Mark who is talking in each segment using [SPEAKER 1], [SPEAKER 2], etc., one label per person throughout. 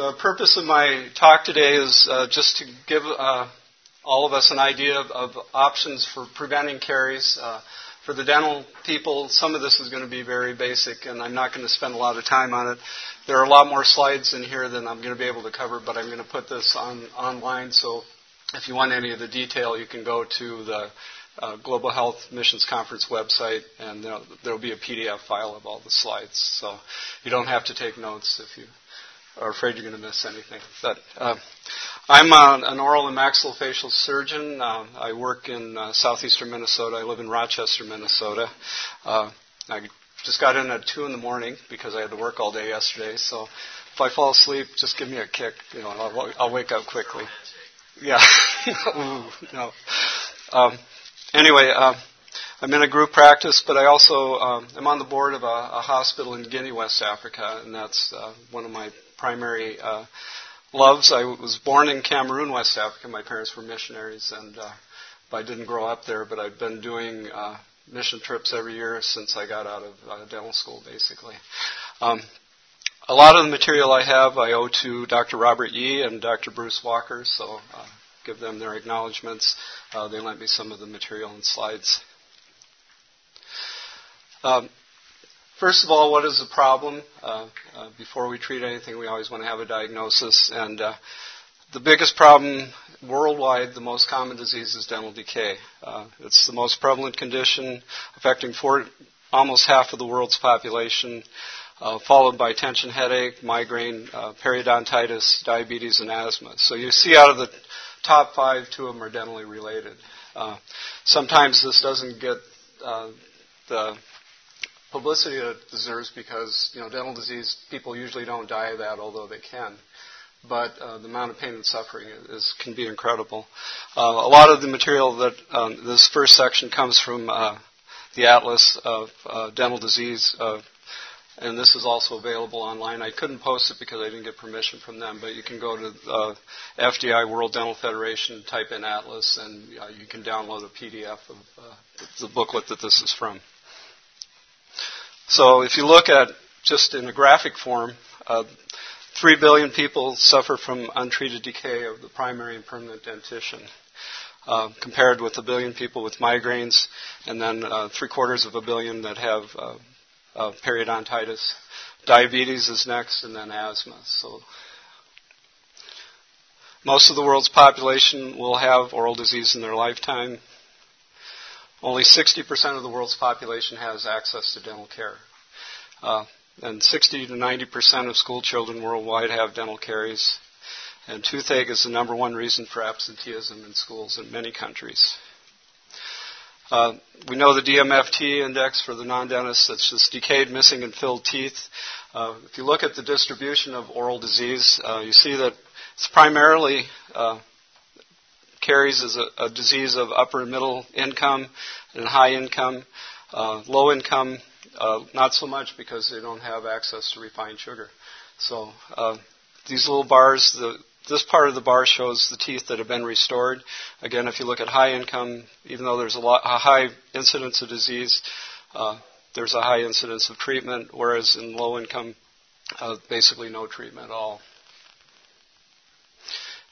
[SPEAKER 1] The purpose of my talk today is uh, just to give uh, all of us an idea of, of options for preventing caries. Uh, for the dental people, some of this is going to be very basic, and I'm not going to spend a lot of time on it. There are a lot more slides in here than I'm going to be able to cover, but I'm going to put this on online. So if you want any of the detail, you can go to the uh, Global Health Missions Conference website, and there'll, there'll be a PDF file of all the slides. So you don't have to take notes if you are afraid you're going to miss anything. But uh, I'm uh, an oral and maxillofacial surgeon. Uh, I work in uh, southeastern Minnesota. I live in Rochester, Minnesota. Uh, I just got in at two in the morning because I had to work all day yesterday. So if I fall asleep, just give me a kick. You know, I'll, I'll wake up quickly. Yeah. Ooh, no. Um, anyway, uh, I'm in a group practice, but I also um, am on the board of a, a, hospital in Guinea, West Africa, and that's uh, one of my primary uh, loves. I was born in Cameroon, West Africa. My parents were missionaries, and uh, I didn't grow up there, but I've been doing uh, mission trips every year since I got out of uh, dental school, basically. Um, a lot of the material I have I owe to Dr. Robert Yee and Dr. Bruce Walker, so uh, give them their acknowledgments. Uh, they lent me some of the material and slides. Um, first of all, what is the problem? Uh, uh, before we treat anything, we always want to have a diagnosis. And uh, the biggest problem worldwide, the most common disease is dental decay. Uh, it's the most prevalent condition affecting four, almost half of the world's population. Uh, followed by tension headache, migraine, uh, periodontitis, diabetes, and asthma. So you see out of the top five, two of them are dentally related. Uh, sometimes this doesn't get uh, the publicity it deserves because you know dental disease people usually don't die of that, although they can. But uh, the amount of pain and suffering is, can be incredible. Uh, a lot of the material that um, this first section comes from uh, the Atlas of uh, Dental Disease and this is also available online. I couldn't post it because I didn't get permission from them, but you can go to uh, FDI World Dental Federation, type in Atlas, and uh, you can download a PDF of uh, the booklet that this is from. So if you look at just in a graphic form, uh, 3 billion people suffer from untreated decay of the primary and permanent dentition. Uh, compared with a billion people with migraines, and then uh, three quarters of a billion that have uh, of periodontitis. Diabetes is next, and then asthma. So most of the world's population will have oral disease in their lifetime. Only 60% of the world's population has access to dental care. Uh, and 60 to 90% of school children worldwide have dental caries. And toothache is the number one reason for absenteeism in schools in many countries. Uh, we know the DMFT index for the non-dentist, that's just decayed, missing, and filled teeth. Uh, if you look at the distribution of oral disease, uh, you see that it's primarily uh, is a, a, disease of upper and middle income and high income. Uh, low income, uh, not so much because they don't have access to refined sugar. So these little bars, the this part of the bar shows the teeth that have been restored. Again, if you look at high income, even though there's a, lot, a high incidence of disease, uh, there's a high incidence of treatment, whereas in low income, uh, basically no treatment at all.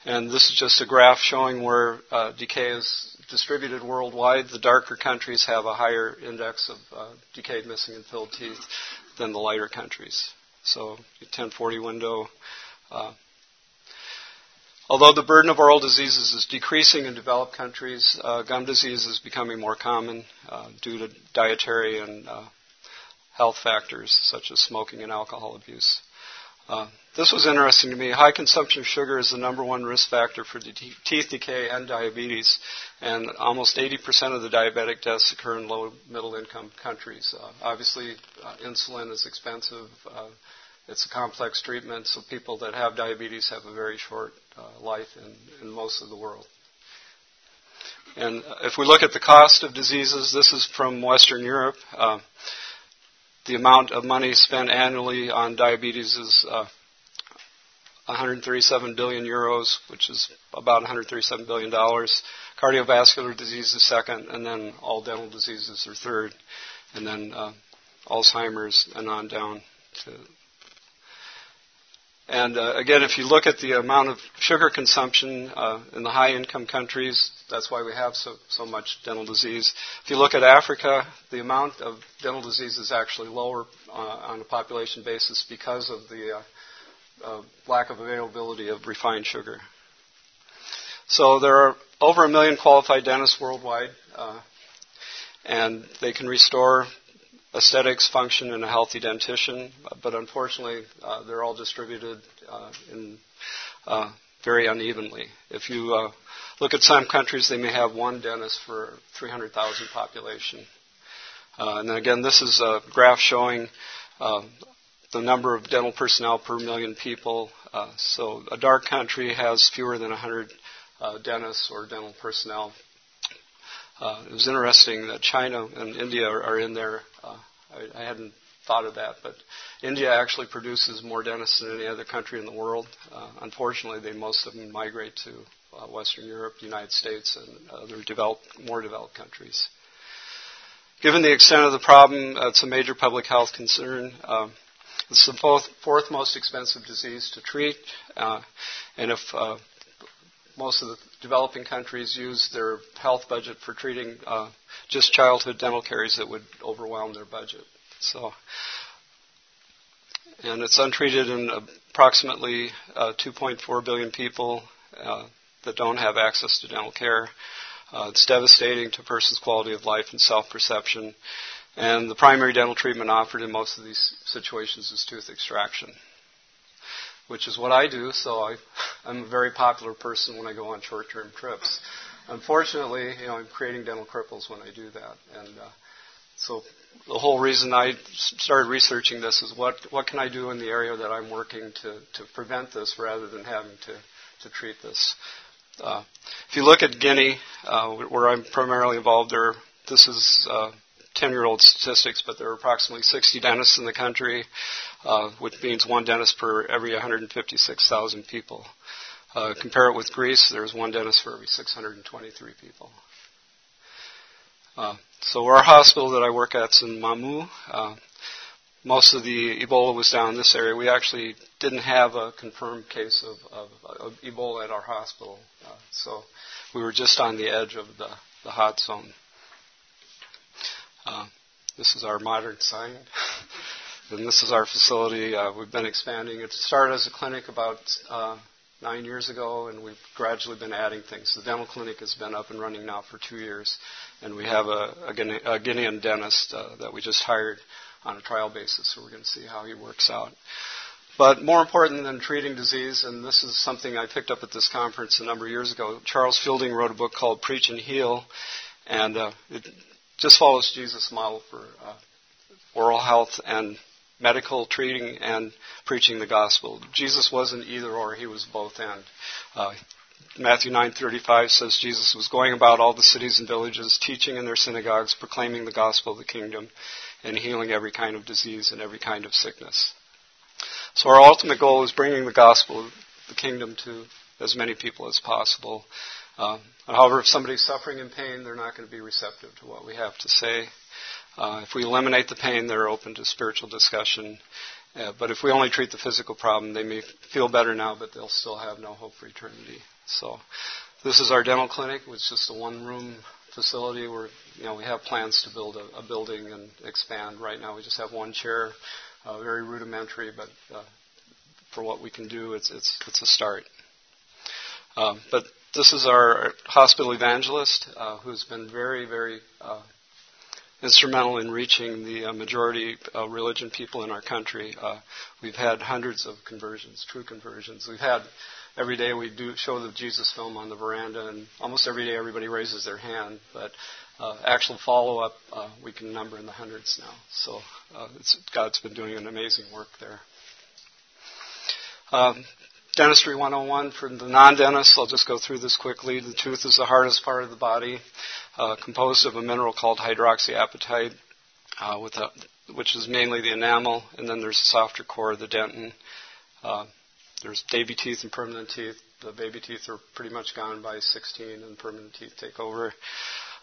[SPEAKER 1] And this is just a graph showing where uh, decay is distributed worldwide. The darker countries have a higher index of uh, decayed, missing, and filled teeth than the lighter countries. So 1040 window. Uh, Although the burden of oral diseases is decreasing in developed countries, uh, gum disease is becoming more common uh, due to dietary and uh, health factors such as smoking and alcohol abuse. Uh, this was interesting to me. High consumption of sugar is the number one risk factor for teeth decay and diabetes, and almost 80% of the diabetic deaths occur in low middle income countries. Uh, obviously, uh, insulin is expensive it's a complex treatment, so people that have diabetes have a very short uh, life in, in most of the world. And if we look at the cost of diseases, this is from Western Europe. The amount of money spent annually on diabetes is uh, 137 billion euros, which is about 137 billion dollars. Cardiovascular disease is second, and then all dental diseases are third, and then uh, Alzheimer's and on down to And uh, again, if you look at the amount of sugar consumption uh, in the high income countries, that's why we have so, so much dental disease. If you look at Africa, the amount of dental disease is actually lower uh, on a population basis because of the uh, uh, lack of availability of refined sugar. So there are over a million qualified dentists worldwide, uh, and they can restore aesthetics, function, and a healthy dentition. But unfortunately, uh, they're all distributed uh, in uh, very unevenly. If you uh, look at some countries, they may have one dentist for 300,000 population. Uh, and again, this is a graph showing uh, the number of dental personnel per million people. so a dark country has fewer than 100 dentists or dental personnel uh, it was interesting that China and India are, are in there. Uh, I, I hadn't thought of that, but India actually produces more dentists than any other country in the world. Uh, unfortunately, they most of them migrate to uh, Western Europe, the United States, and other developed, more developed countries. Given the extent of the problem, uh, it's a major public health concern. Uh, it's the fourth, fourth, most expensive disease to treat, uh, and if uh, most of the developing countries use their health budget for treating uh, just childhood dental caries that would overwhelm their budget. So, and it's untreated in approximately uh, 2.4 billion people uh, that don't have access to dental care. Uh, it's devastating to a person's quality of life and self-perception. And the primary dental treatment offered in most of these situations is tooth extraction which is what I do, so I, I'm a very popular person when I go on short-term trips. Unfortunately, you know, I'm creating dental cripples when I do that, and uh, so the whole reason I started researching this is what what can I do in the area that I'm working to to prevent this rather than having to to treat this. Uh, if you look at Guinea, uh, where I'm primarily involved, there this is uh, 10 year old statistics, but there are approximately 60 dentists in the country, uh, which means one dentist per every 156,000 people. Uh, compare it with Greece, there's one dentist for every 623 people. Uh, so our hospital that I work at is in Mamou. Uh, most of the Ebola was down in this area. We actually didn't have a confirmed case of, of, of Ebola at our hospital, uh, so we were just on the edge of the, the hot zone. Uh, this is our modern sign. and this is our facility. Uh, we've been expanding. It started as a clinic about uh, nine years ago, and we've gradually been adding things. The dental clinic has been up and running now for two years, and we have a, a, a Guinean dentist uh, that we just hired on a trial basis, so we're going to see how he works out. But more important than treating disease, and this is something I picked up at this conference a number of years ago, Charles Fielding wrote a book called Preach and Heal, and uh, it just follows Jesus' model for uh, oral health and medical treating and preaching the gospel. Jesus wasn't either or; he was both and. Uh, Matthew 9:35 says Jesus was going about all the cities and villages, teaching in their synagogues, proclaiming the gospel of the kingdom, and healing every kind of disease and every kind of sickness. So our ultimate goal is bringing the gospel of the kingdom to as many people as possible. Uh, however, if somebody's suffering in pain, they're not going to be receptive to what we have to say. Uh, if we eliminate the pain, they're open to spiritual discussion. Uh, but if we only treat the physical problem, they may feel better now, but they'll still have no hope for eternity. So, this is our dental clinic. It's just a one-room facility where you know we have plans to build a, a building and expand. Right now, we just have one chair, uh, very rudimentary, but uh, for what we can do, it's it's it's a start. Um, but this is our hospital evangelist uh, who's been very, very uh, instrumental in reaching the uh, majority of religion people in our country. Uh, we've had hundreds of conversions, true conversions. We've had every day we do show the Jesus film on the veranda, and almost every day everybody raises their hand. But uh, actual follow up, uh, we can number in the hundreds now. So uh, God's been doing an amazing work there. Um, Dentistry 101 for the non-dentists. I'll just go through this quickly. The tooth is the hardest part of the body, uh, composed of a mineral called hydroxyapatite, uh, with a, which is mainly the enamel, and then there's a softer core, the dentin. Uh, there's baby teeth and permanent teeth. The baby teeth are pretty much gone by 16, and permanent teeth take over.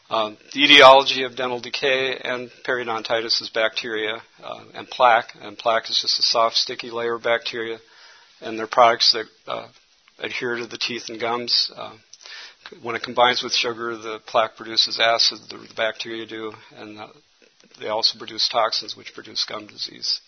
[SPEAKER 1] Um, the etiology of dental decay and periodontitis is bacteria uh, and plaque, and plaque is just a soft, sticky layer of bacteria and their products that uh, adhere to the teeth and gums. Uh, when it combines with sugar, the plaque produces acid, the, the bacteria do, and they also produce toxins which produce gum disease.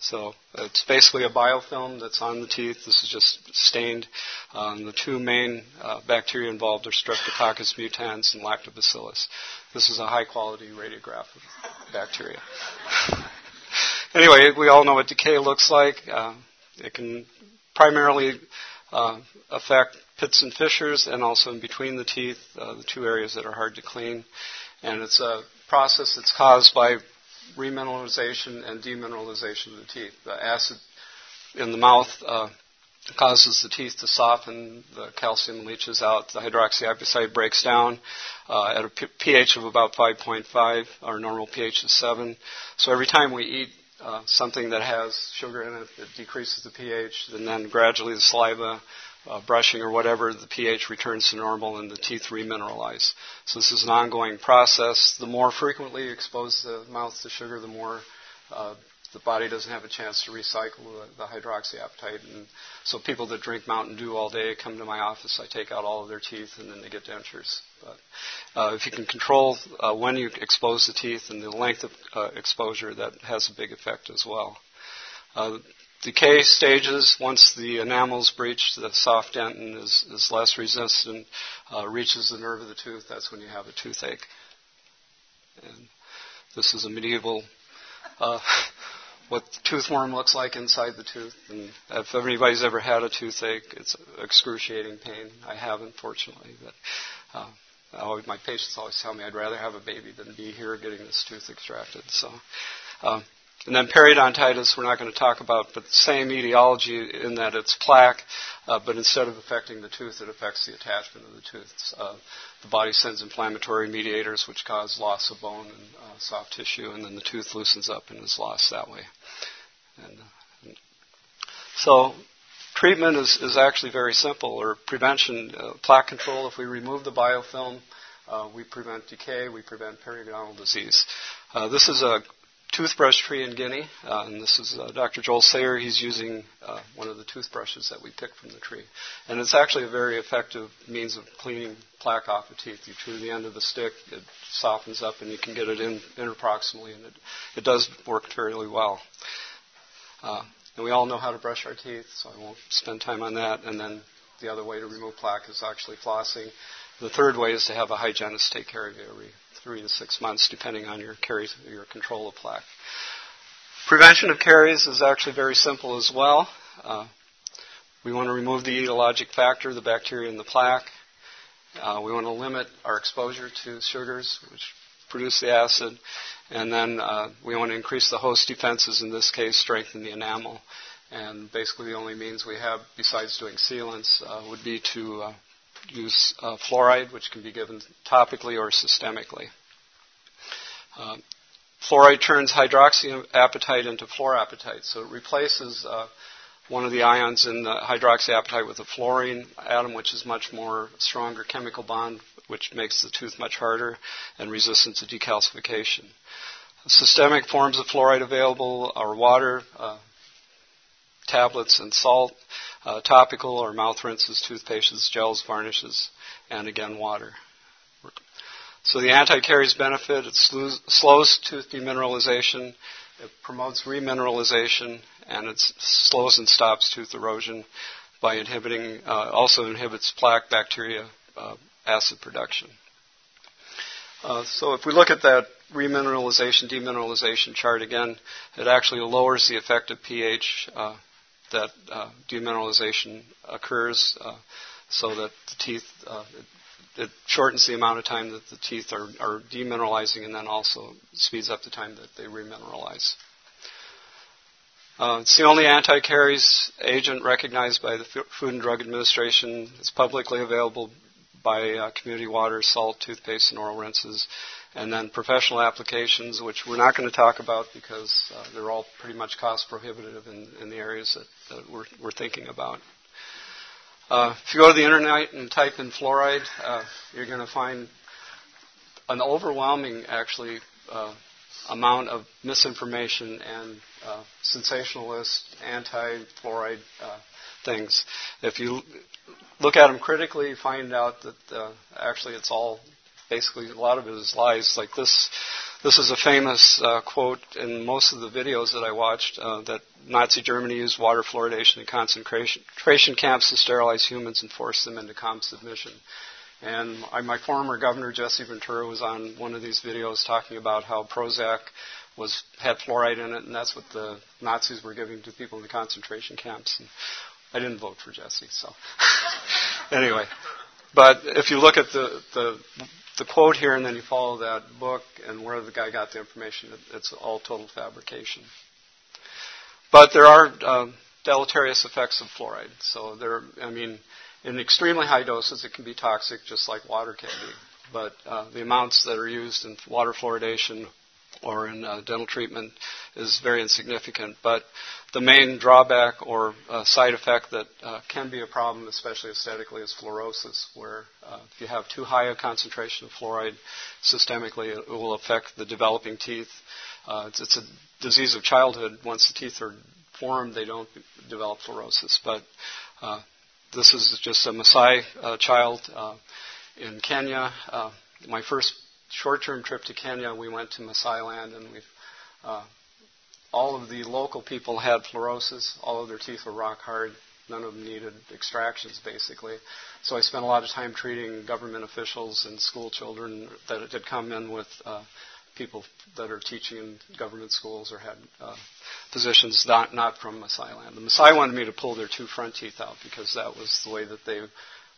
[SPEAKER 1] So it's basically a biofilm that's on the teeth. This is just stained. Um, the two main uh, bacteria involved are Streptococcus mutans and Lactobacillus. This is a high quality radiograph of bacteria. anyway, we all know what decay looks like. Uh, it can primarily uh, affect pits and fissures and also in between the teeth, uh, the two areas that are hard to clean. And it's a process that's caused by remineralization and demineralization of the teeth. The acid in the mouth uh, causes the teeth to soften, the calcium leaches out, the hydroxyapatite breaks down uh, at a pH of about 5.5. Our normal pH is 7. So every time we eat uh, something that has sugar in it, it decreases the pH, and then gradually the saliva uh, brushing or whatever, the pH returns to normal and the teeth remineralize. So this is an ongoing process. The more frequently you expose the mouth to sugar, the more uh, the body doesn't have a chance to recycle the, the hydroxyapatite. And so people that drink Mountain Dew all day come to my office. I take out all of their teeth and then they get dentures. Uh, if you can control uh, when you expose the teeth and the length of uh, exposure, that has a big effect as well. Uh, decay stages, once the enamel's breached, the soft dentin is, is less resistant, uh, reaches the nerve of the tooth, that's when you have a toothache. And this is a medieval, uh, what toothworm looks like inside the tooth. And if anybody's ever had a toothache, it's excruciating pain. I haven't, fortunately, but always, my patients always tell me I'd rather have a baby than be here getting this tooth extracted. So. Um, and then periodontitis, we're not going to talk about, but same etiology in that it's plaque, uh, but instead of affecting the tooth, it affects the attachment of the tooth. Uh, the body sends inflammatory mediators which cause loss of bone and uh, soft tissue, and then the tooth loosens up and is lost that way. And, and so treatment is, is actually very simple, or prevention, uh, plaque control. If we remove the biofilm, uh, we prevent decay, we prevent periodontal disease. Uh, this is a toothbrush tree in Guinea, uh, and this is uh, Dr. Joel Sayer. He's using uh, one of the toothbrushes that we picked from the tree, and it's actually a very effective means of cleaning plaque off the teeth. You chew the end of the stick, it softens up, and you can get it in interproximally, and it, it does work fairly well. And we all know how to brush our teeth, so I won't spend time on that. And then the other way to remove plaque is actually flossing. The third way is to have a hygienist take care of you every three to six months, depending on your caries, your control of plaque. Prevention of caries is actually very simple as well. Uh, we want to remove the etiologic factor, the bacteria in the plaque. Uh, we want to limit our exposure to sugars, which produce the acid. And then uh, we want to increase the host defenses, in this case, strengthen the enamel. And basically, the only means we have, besides doing sealants, uh, would be to uh, use uh, fluoride, which can be given topically or systemically. Uh, fluoride turns hydroxyapatite into fluorapatite, so it replaces uh, one of the ions in the hydroxyapatite with a fluorine atom, which is much more stronger chemical bond, which makes the tooth much harder and resistant to decalcification. Systemic forms of fluoride available are water, uh, tablets, and salt uh, topical or mouth rinses, toothpastes, gels, varnishes, and again water. So the anti-caries benefit, it slows tooth demineralization, it promotes remineralization, and it slows and stops tooth erosion by inhibiting, uh, also inhibits plaque bacteria uh, acid production. Uh, so if we look at that remineralization, demineralization chart again, it actually lowers the effective pH uh, that uh, demineralization occurs uh, so that the teeth, uh, it, it, shortens the amount of time that the teeth are, are demineralizing and then also speeds up the time that they remineralize. Uh, it's the only anti-caries agent recognized by the Food and Drug Administration. It's publicly available by uh, community water, salt, toothpaste, and oral rinses and then professional applications, which we're not going to talk about because uh, they're all pretty much cost prohibitive in, in the areas that, that we're, we're, thinking about. Uh, if you go to the internet and type in fluoride, uh, you're going to find an overwhelming, actually, uh, amount of misinformation and uh, sensationalist anti-fluoride uh, things. If you look at them critically, you find out that uh, actually it's all basically a lot of it is lies. Like this, this is a famous uh, quote in most of the videos that I watched uh, that Nazi Germany used water fluoridation in concentration camps to sterilize humans and force them into calm submission. And my former governor Jesse Ventura was on one of these videos talking about how Prozac was had fluoride in it, and that's what the Nazis were giving to people in the concentration camps. And I didn't vote for Jesse, so anyway. But if you look at the, the the quote here and then you follow that book and where the guy got the information, it's all total fabrication. But there are uh, deleterious effects of fluoride. So there, I mean, in extremely high doses, it can be toxic, just like water can be. But uh, the amounts that are used in water fluoridation or in uh, dental treatment is very insignificant. But the main drawback or uh, side effect that uh, can be a problem, especially aesthetically, is fluorosis, where uh, if you have too high a concentration of fluoride systemically, it will affect the developing teeth. Uh, it's, it's, a disease of childhood. Once the teeth are formed, they don't develop fluorosis. But uh, this is just a Maasai child in Kenya. my first short-term trip to Kenya, we went to Maasai land, and we've uh, all of the local people had fluorosis. All of their teeth were rock hard. None of them needed extractions, basically. So I spent a lot of time treating government officials and school children that had come in with uh, people that are teaching in government schools or had uh, positions not, not from Maasai land. The Maasai wanted me to pull their two front teeth out because that was the way that they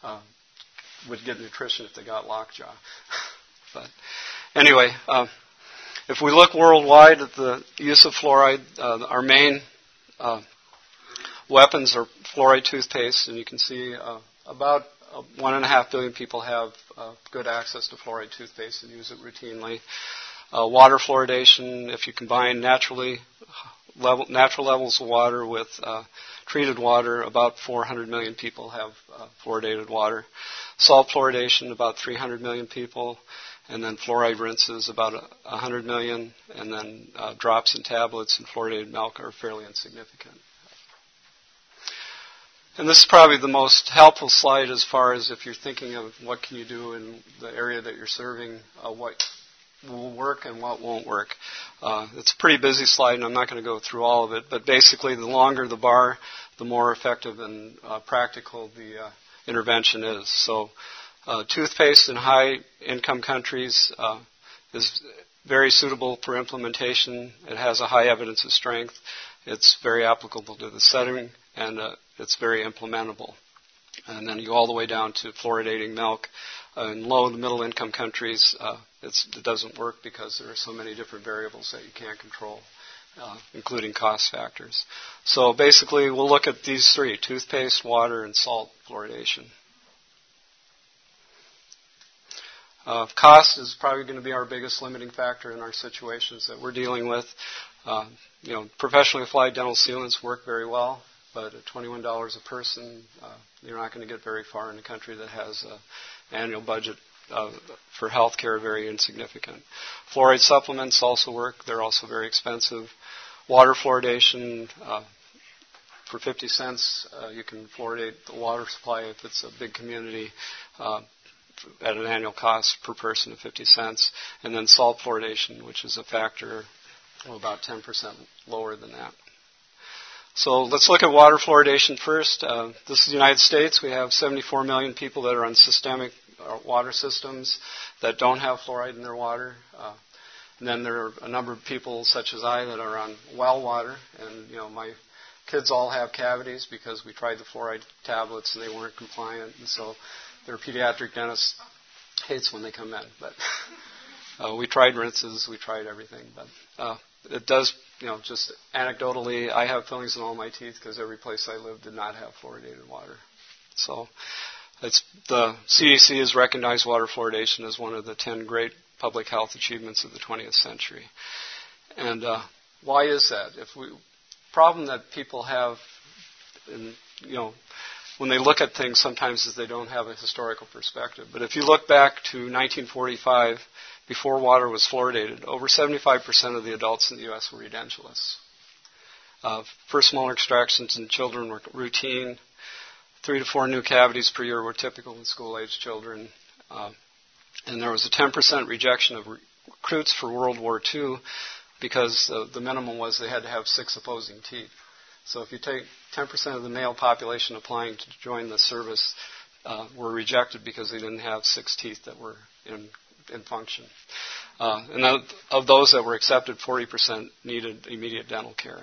[SPEAKER 1] uh, would get nutrition if they got lockjaw. But anyway, uh, if we look worldwide at the use of fluoride, uh, our main uh, weapons are fluoride toothpaste, and you can see uh, about one and a half billion people have uh, good access to fluoride toothpaste and use it routinely. Water fluoridation, if you combine naturally level, natural levels of water with treated water, about 400 million people have fluoridated water. Salt fluoridation, about 300 million people and then fluoride rinses about 100 million, and then uh, drops and tablets and fluoridated milk are fairly insignificant. And this is probably the most helpful slide as far as if you're thinking of what can you do in the area that you're serving, uh, what will work and what won't work. Uh, it's a pretty busy slide, and I'm not going to go through all of it, but basically the longer the bar, the more effective and uh, practical the uh, intervention is. So uh, toothpaste in high income countries uh, is very suitable for implementation. It has a high evidence of strength. It's very applicable to the setting, and uh, it's very implementable. And then you go all the way down to fluoridating milk. In low and middle income countries, uh, it doesn't work because there are so many different variables that you can't control, uh, including cost factors. So basically, we'll look at these three toothpaste, water, and salt fluoridation. Uh, cost is probably going to be our biggest limiting factor in our situations that we're dealing with. Uh, you know, professionally applied dental sealants work very well, but at $21 a person, uh, you're not going to get very far in a country that has an annual budget uh, for health care very insignificant. Fluoride supplements also work. They're also very expensive. Water fluoridation, uh, for 50 cents, uh, you can fluoridate the water supply if it's a big community. Uh, at an annual cost per person of 50 cents, and then salt fluoridation, which is a factor of about 10% lower than that. So let's look at water fluoridation first. Uh, this is the United States. We have 74 million people that are on systemic uh, water systems that don't have fluoride in their water. Uh, and then there are a number of people, such as I, that are on well water. And you know, my kids all have cavities because we tried the fluoride tablets and they weren't compliant. And so their pediatric dentist hates when they come in, but uh, we tried rinses, we tried everything, but uh, it does, you know, just anecdotally, I have fillings in all my teeth because every place I lived did not have fluoridated water. So it's the CDC has recognized water fluoridation as one of the 10 great public health achievements of the 20th century. And uh, why is that? If we problem that people have, in, you know, when they look at things, sometimes is they don't have a historical perspective. But if you look back to 1945, before water was fluoridated, over 75% of the adults in the U.S. were edentulous. Uh, first molar extractions in children were routine. Three to four new cavities per year were typical in school-age children. Uh, and there was a 10% rejection of recruits for World War II because uh, the minimum was they had to have six opposing teeth. So if you take 10% of the male population applying to join the service uh, were rejected because they didn't have six teeth that were in, in function. Uh, and of, those that were accepted, 40% needed immediate dental care.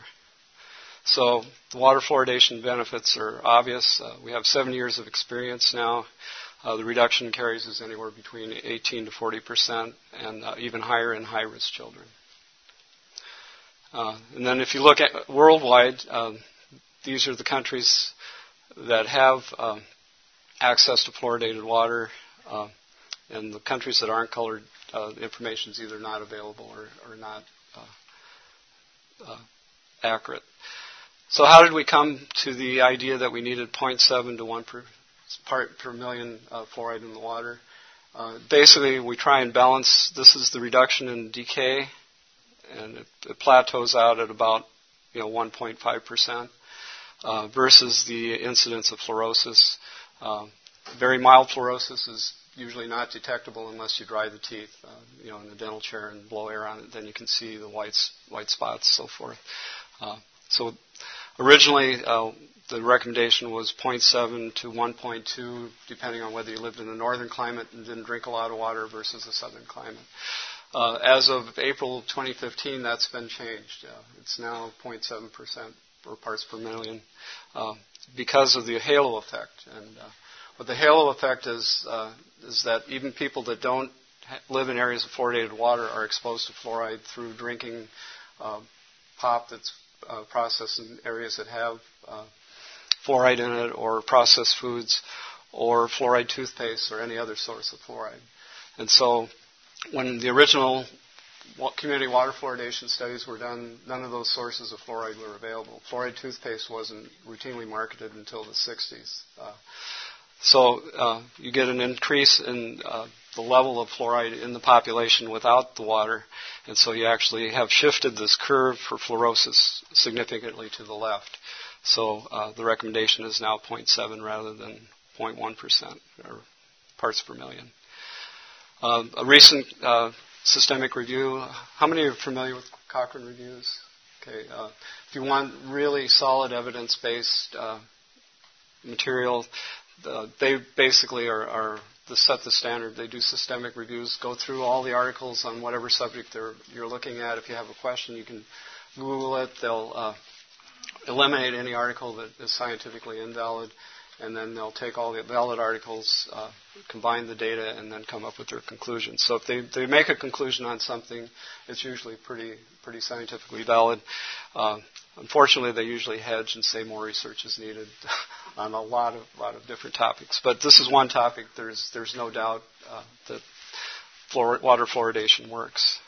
[SPEAKER 1] So the water fluoridation benefits are obvious. Uh, we have seven years of experience now. Uh, the reduction in caries is anywhere between 18 to 40 percent, and uh, even higher in high-risk children. Uh, and then if you look at worldwide, um, these are the countries that have um, access to fluoridated water, uh, and the countries that aren't colored, uh, information is either not available or, or not uh, uh, accurate. So how did we come to the idea that we needed 0.7 to 1 per part per million uh, fluoride in the water? basically, we try and balance. This is the reduction in decay and it, it plateaus out at about you know 1.5 percent uh, versus the incidence of fluorosis. Uh, very mild fluorosis is usually not detectable unless you dry the teeth, uh, you know, in the dental chair and blow air on it. Then you can see the white white spots, so forth. Uh, so originally, uh, the recommendation was 0.7 to 1.2, depending on whether you lived in a northern climate and didn't drink a lot of water versus a southern climate. Uh, as of April 2015, that's been changed. Uh, it's now 0.7% or parts per million uh, because of the halo effect. And uh, what the halo effect is uh, is that even people that don't live in areas of fluoridated water are exposed to fluoride through drinking uh, pop that's processed in areas that have fluoride in it, or processed foods, or fluoride toothpaste, or any other source of fluoride. And so when the original community water fluoridation studies were done, none of those sources of fluoride were available. Fluoride toothpaste wasn't routinely marketed until the 60s. Uh, so uh, you get an increase in uh, the level of fluoride in the population without the water, and so you actually have shifted this curve for fluorosis significantly to the left. So uh, the recommendation is now 0.7 rather than 0.1 percent or parts per million. Uh, a recent uh, systemic review. How many are familiar with Cochrane reviews? Okay. Uh, if you want really solid evidence-based uh, they basically are, are the set the standard. They do systemic reviews, go through all the articles on whatever subject you're looking at. If you have a question, you can Google it. They'll uh, eliminate any article that is scientifically invalid and then they'll take all the valid articles, uh, combine the data, and then come up with their conclusions. So if they, they make a conclusion on something, it's usually pretty pretty scientifically valid. Uh, unfortunately, they usually hedge and say more research is needed on a lot of lot of different topics. But this is one topic. There's there's no doubt uh, that fluor- water fluoridation works.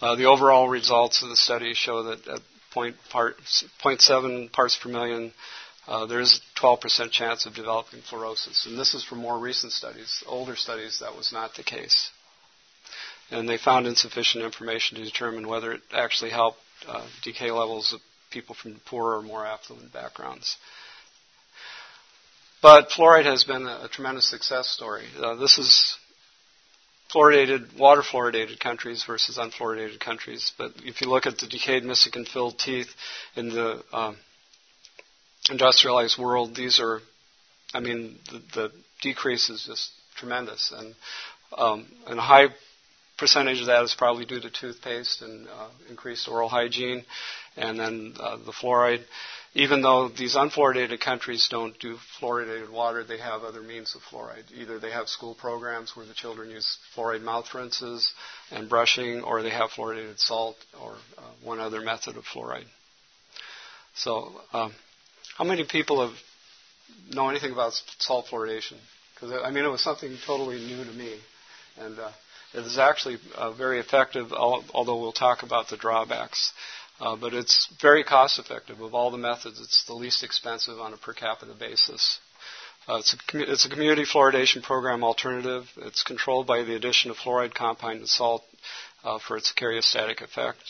[SPEAKER 1] Uh, the overall results of the study show that at point part, 0.7 parts per million, uh, there is a 12% chance of developing fluorosis. And this is from more recent studies. Older studies, that was not the case. And they found insufficient information to determine whether it actually helped uh, decay levels of people from poorer or more affluent backgrounds. But fluoride has been a, a tremendous success story. Uh, this is fluoridated, water fluoridated countries versus unfluoridated countries. But if you look at the decayed Missican filled teeth in the um, industrialized world, these are, I mean, the, the decrease is just tremendous, and um, and a high percentage of that is probably due to toothpaste and uh, increased oral hygiene, and then uh, the fluoride. Even though these unfluoridated countries don't do fluoridated water, they have other means of fluoride. Either they have school programs where the children use fluoride mouth rinses and brushing, or they have fluoridated salt, or uh, one other method of fluoride. So um, how many people have know anything about salt fluoridation? Because I mean, it was something totally new to me, and uh, it is actually uh, very effective. Although we'll talk about the drawbacks. Uh, but it's very cost effective. Of all the methods, it's the least expensive on a per capita basis. Uh, it's, a, it's, a, community fluoridation program alternative. It's controlled by the addition of fluoride compound and salt uh, for its cariostatic effect.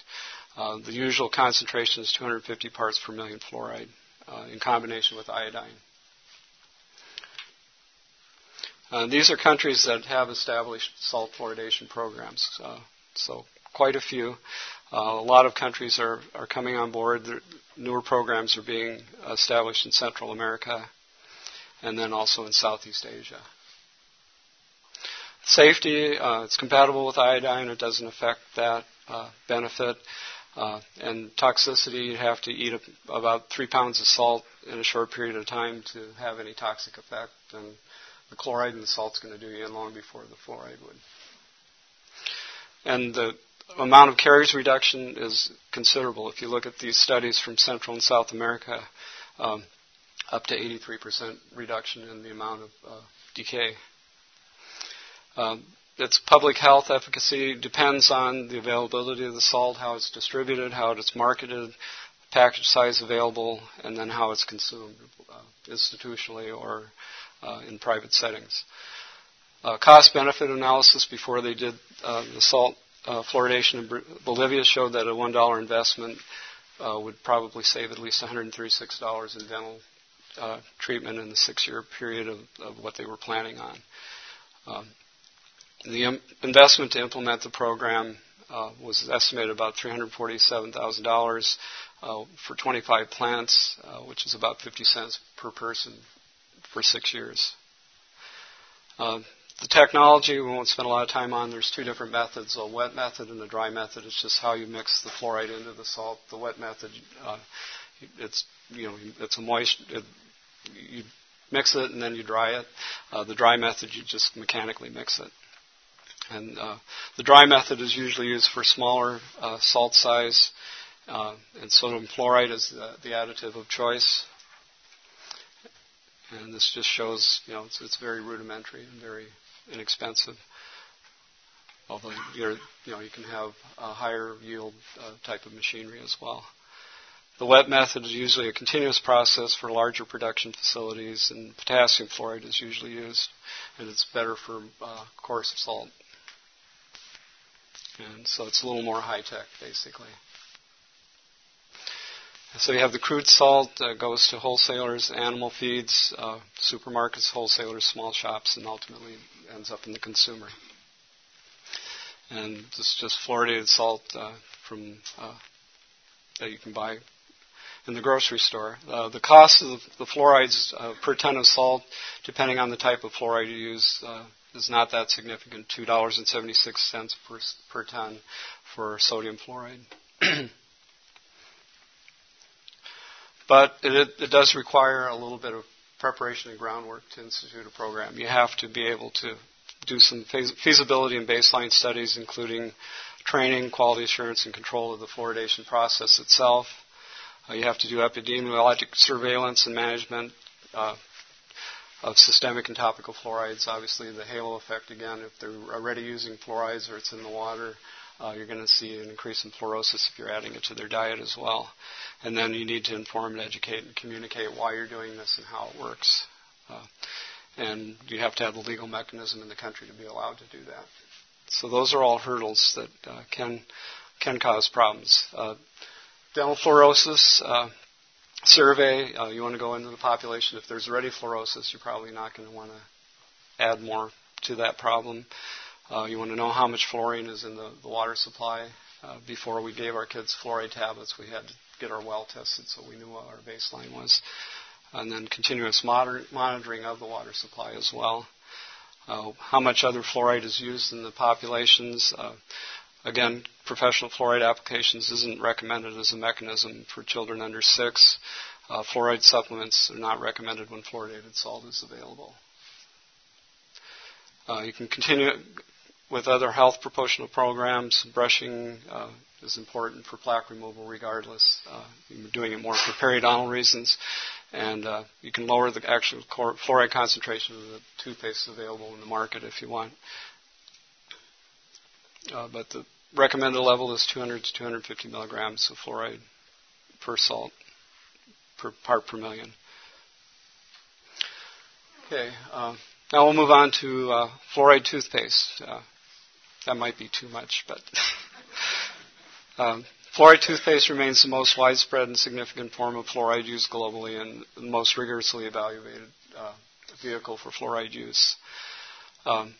[SPEAKER 1] Uh, the usual concentration is 250 parts per million fluoride uh, in combination with iodine. Uh, these are countries that have established salt fluoridation programs, so quite a few. Uh, a lot of countries are, are coming on board. Newer programs are being established in Central America and then also in Southeast Asia. Safety, uh, it's compatible with iodine. It doesn't affect that uh, benefit. Uh, and toxicity, you have to eat a, about three pounds of salt in a short period of time to have any toxic effect. And the chloride and the salt's going to do you in long before the fluoride would. And the amount of caries reduction is considerable. If you look at these studies from Central and South America, um, up to 83% reduction in the amount of uh, decay. Um, its public health efficacy depends on the availability of the salt, how it's distributed, how it's marketed, package size available, and then how it's consumed uh, institutionally or uh, in private settings. Uh, cost benefit analysis before they did uh, the salt uh, fluoridation in Bolivia showed that a $1 investment uh, would probably save at least $136 in dental treatment in the six year period of, of, what they were planning on. Um, the investment to implement the program uh, was estimated about $347,000 uh, for 25 plants, uh, which is about 50 cents per person for six years. Uh, the technology we won't spend a lot of time on. There's two different methods: a wet method and a dry method. It's just how you mix the fluoride into the salt. The wet method, uh, it's you know it's a moist. It, you mix it and then you dry it. Uh, the dry method, you just mechanically mix it. And uh, the dry method is usually used for smaller uh, salt size, uh, and sodium fluoride is the, the additive of choice. And this just shows, you know, it's, it's very rudimentary and very inexpensive. Although you know, you can have a higher yield uh, type of machinery as well. The wet method is usually a continuous process for larger production facilities, and potassium fluoride is usually used, and it's better for uh, coarse salt. And so it's a little more high tech, basically. So you have the crude salt goes to wholesalers, animal feeds, uh, supermarkets, wholesalers, small shops, and ultimately ends up in the consumer. And this is just fluoridated salt uh, from uh, that you can buy in the grocery store. Uh, the cost of the, the fluorides uh, per ton of salt, depending on the type of fluoride you use, is not that significant. Two dollars and seventy-six cents per per ton for sodium fluoride. But it, it does require a little bit of preparation and groundwork to institute a program. You have to be able to do some feasibility and baseline studies, including training, quality assurance, and control of the fluoridation process itself. Uh, you have to do epidemiologic surveillance and management uh, of systemic and topical fluorides. Obviously, the halo effect again, if they're already using fluorides or it's in the water, uh, you're going to see an increase in fluorosis if you're adding it to their diet as well. And then you need to inform and educate and communicate why you're doing this and how it works. Uh, and you have to have the legal mechanism in the country to be allowed to do that. So those are all hurdles that uh, can can cause problems. Uh, dental fluorosis uh, survey. Uh, you want to go into the population. If there's already fluorosis, you're probably not going to want to add more to that problem. Uh, you want to know how much fluorine is in the, the water supply. Uh, before we gave our kids fluoride tablets, we had to get our well tested so we knew what our baseline was. And then continuous moder- monitoring of the water supply as well. Uh, how much other fluoride is used in the populations. Again, professional fluoride applications isn't recommended as a mechanism for children under six. Uh, fluoride supplements are not recommended when fluoridated salt is available. Uh, you can continue with other health promotional programs, brushing uh, is important for plaque removal regardless. Uh, you're doing it more for periodontal reasons. And uh, you can lower the actual fluoride concentration of the toothpaste available in the market if you want. Uh, but the recommended level is 200 to 250 milligrams of fluoride per salt per part per million. Okay, uh, now we'll move on to uh, fluoride toothpaste. Uh, that might be too much, but um, fluoride toothpaste remains the most widespread and significant form of fluoride used globally and the most rigorously evaluated uh, vehicle for fluoride use. Um,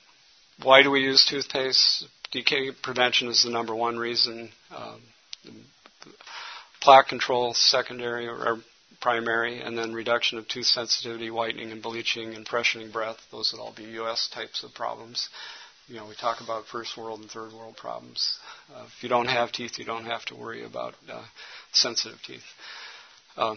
[SPEAKER 1] why do we use toothpaste? Decay prevention is the number one reason. Um, plaque control, secondary or primary, and then reduction of tooth sensitivity, whitening and bleaching, and freshening breath. Those would all be U.S. types of problems. You know, we talk about first world and third world problems. Uh, if you don't have teeth, you don't have to worry about uh, sensitive teeth. Uh,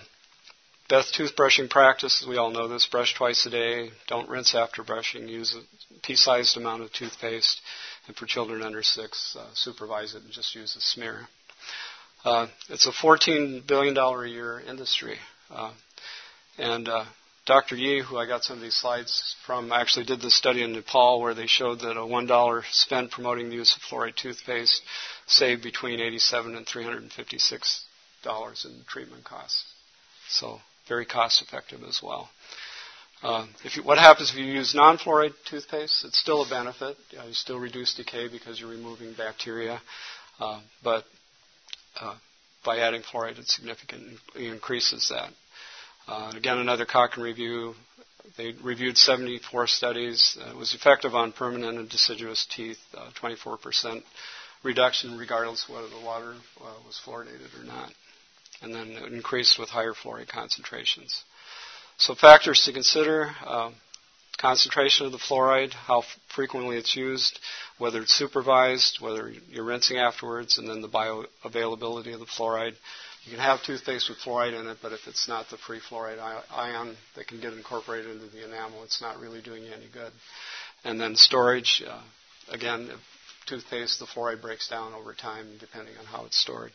[SPEAKER 1] best toothbrushing practice, we all know this, brush twice a day. Don't rinse after brushing. Use a pea-sized amount of toothpaste. And for children under six, uh, supervise it and just use a smear. Uh, it's a $14 billion a year industry. Uh, and uh, Dr. Yee, who I got some of these slides from, actually did this study in Nepal where they showed that a $1 spent promoting the use of fluoride toothpaste saved between 87 and $356 in treatment costs. So very cost effective as well. Uh, you, what happens if you use non-fluoride toothpaste? It's still a benefit. You, you still reduce decay because you're removing bacteria, uh, but uh, by adding fluoride, it significantly increases that. Uh, again, another Cochrane review. They reviewed 74 studies. Uh, it was effective on permanent and deciduous teeth, 24% uh, reduction regardless of whether the water was fluoridated or not. And then it increased with higher fluoride concentrations. So factors to consider. Uh, concentration of the fluoride, how frequently it's used, whether it's supervised, whether you're rinsing afterwards, and then the bioavailability of the fluoride. You can have toothpaste with fluoride in it, but if it's not the free fluoride ion that can get incorporated into the enamel, it's not really doing you any good. And then storage, uh, again, toothpaste, the fluoride breaks down over time depending on how it's stored.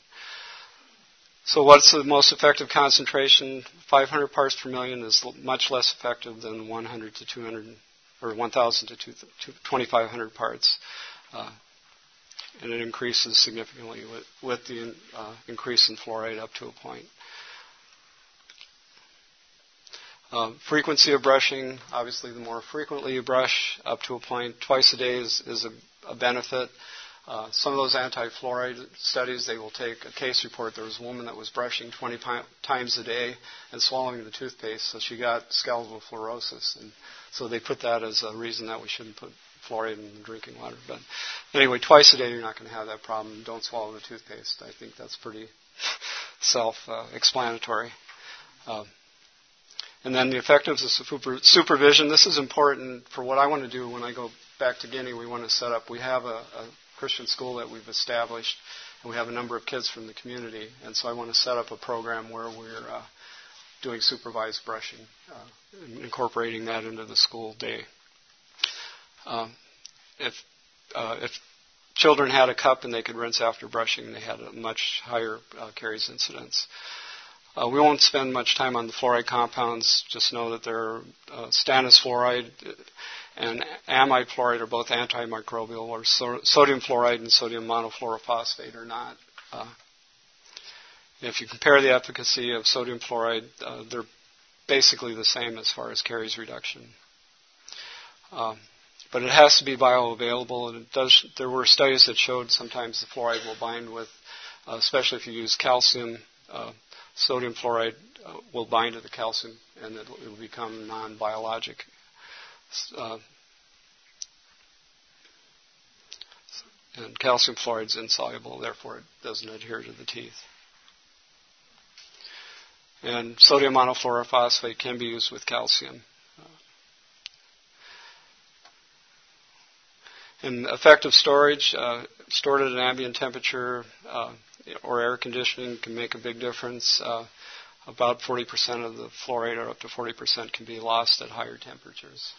[SPEAKER 1] So what's the most effective concentration? 500 parts per million is much less effective than 100 to 200 or 1,000 to 2,500 parts. Uh, and it increases significantly with, with the uh, increase in fluoride up to a point. Uh, frequency of brushing, obviously, the more frequently you brush, up to a point, twice a day is, is a, a benefit. Uh, some of those anti-fluoride studies, they will take a case report. There was a woman that was brushing 20 pi- times a day and swallowing the toothpaste, so she got skeletal fluorosis, and so they put that as a reason that we shouldn't put fluoride in the drinking water. But anyway, twice a day you're not going to have that problem. Don't swallow the toothpaste. I think that's pretty self-explanatory. Uh, and then the effectiveness of super- supervision. This is important for what I want to do when I go back to Guinea. We want to set up. We have a, a Christian school that we've established, and we have a number of kids from the community. And so I want to set up a program where we're uh, doing supervised brushing, uh, incorporating that into the school day. Um, if uh, if children had a cup and they could rinse after brushing, they had a much higher uh, caries incidence. Uh, we won't spend much time on the fluoride compounds. Just know that they're uh, stannous fluoride and amine fluoride are both antimicrobial, or so- sodium fluoride and sodium monofluorophosphate are not. Uh, if you compare the efficacy of sodium fluoride, uh, they're basically the same as far as caries reduction. Um, but it has to be bioavailable, and does. There were studies that showed sometimes the fluoride will bind with, uh, especially if you use calcium. Uh, sodium fluoride uh, will bind to the calcium, and it will become non-biologic. Uh, and calcium fluoride is insoluble, therefore it doesn't adhere to the teeth. And sodium monofluorophosphate can be used with calcium. In effective storage, uh, stored at an ambient temperature uh, or air conditioning can make a big difference. Uh, about 40% of the fluoride, or up to 40%, can be lost at higher temperatures.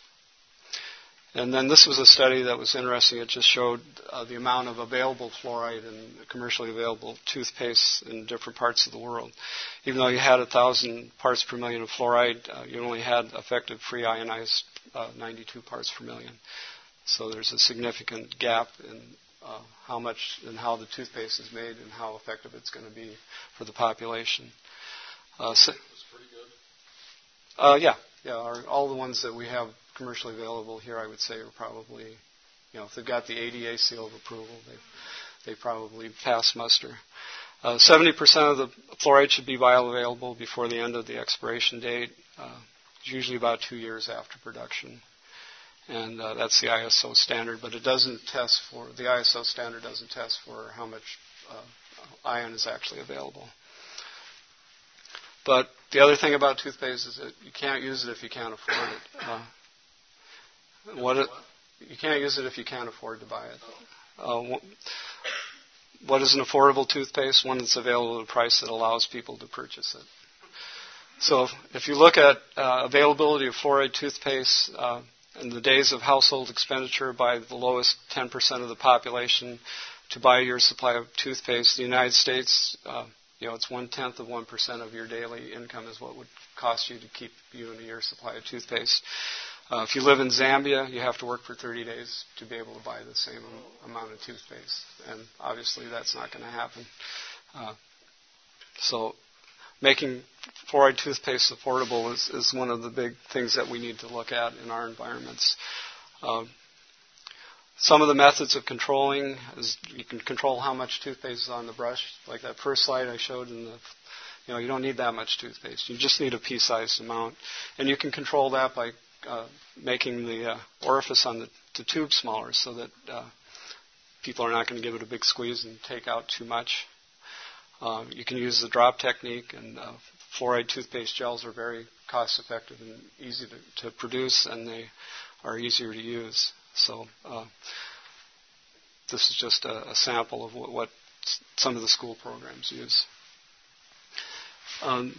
[SPEAKER 1] And then this was a study that was interesting. It just showed uh, the amount of available fluoride in commercially available toothpaste in different parts of the world. Even though you had 1,000 parts per million of fluoride, uh, you only had effective free ionized uh, 92 parts per million. So there's a significant gap in uh, how much and how the toothpaste is made and how effective it's going to be for the population.
[SPEAKER 2] Uh, so, pretty good.
[SPEAKER 1] Uh, yeah, yeah. All the ones that we have commercially available here, I would say, are probably, you know, if they've got the ADA seal of approval, they they probably pass muster. Uh, 70% of the fluoride should be bioavailable before the end of the expiration date. Uh, usually about two years after production and uh, that's the ISO standard. But it doesn't test for the ISO standard doesn't test for how much uh, ion is actually available. But the other thing about toothpaste is that you can't use it if you can't afford it. Uh, what it, you can't use it if you can't afford to buy it. Uh, what is an affordable toothpaste? One that's available at a price that allows people to purchase it. So if you look at uh, availability of fluoride toothpaste, uh, in the days of household expenditure by the lowest 10% of the population to buy your supply of toothpaste. The United States, uh, you know, it's one tenth of one percent of your daily income is what would cost you to keep you and your supply of toothpaste. Uh, if you live in Zambia, you have to work for 30 days to be able to buy the same amount of toothpaste, and obviously that's not going to happen. Uh, so making fluoride toothpaste affordable is, is one of the big things that we need to look at in our environments. Um, some of the methods of controlling is you can control how much toothpaste is on the brush. Like that first slide I showed in the, you know, you don't need that much toothpaste. You just need a pea-sized amount, and you can control that by uh, making the uh, orifice on the, the, tube smaller so that uh, people are not going to give it a big squeeze and take out too much. Um, you can use the drop technique, and uh, fluoride toothpaste gels are very cost effective and easy to, to produce, and they are easier to use. So, uh, this is just a, a sample of what, what, some of the school programs use. Um,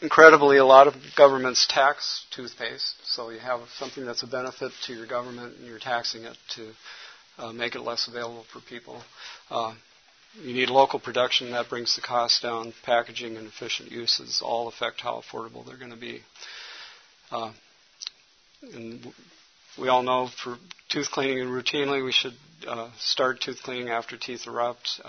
[SPEAKER 1] incredibly, a lot of governments tax toothpaste, so you have something that's a benefit to your government, and you're taxing it to uh, make it less available for people. Uh, you need local production, that brings the cost down. Packaging and efficient uses all affect how affordable they're going to be. Uh, and we all know for tooth cleaning and routinely, we should uh, start tooth cleaning after teeth erupt.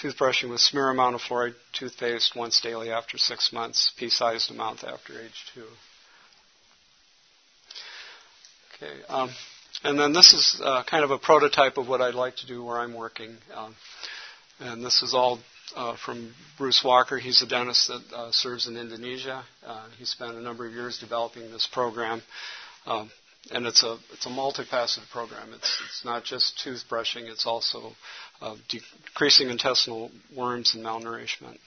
[SPEAKER 1] Toothbrushing with smear amount of fluoride toothpaste once daily after six months, pea-sized amount after age two. Okay, um, and then this is uh, kind of a prototype of what I'd like to do where I'm working. Um, and this is all uh, from Bruce Walker. He's a dentist that uh, serves in Indonesia. Uh, he spent a number of years developing this program. Um, and it's a it's a multifaceted program. It's it's not just toothbrushing. It's also uh, decreasing intestinal worms and malnourishment.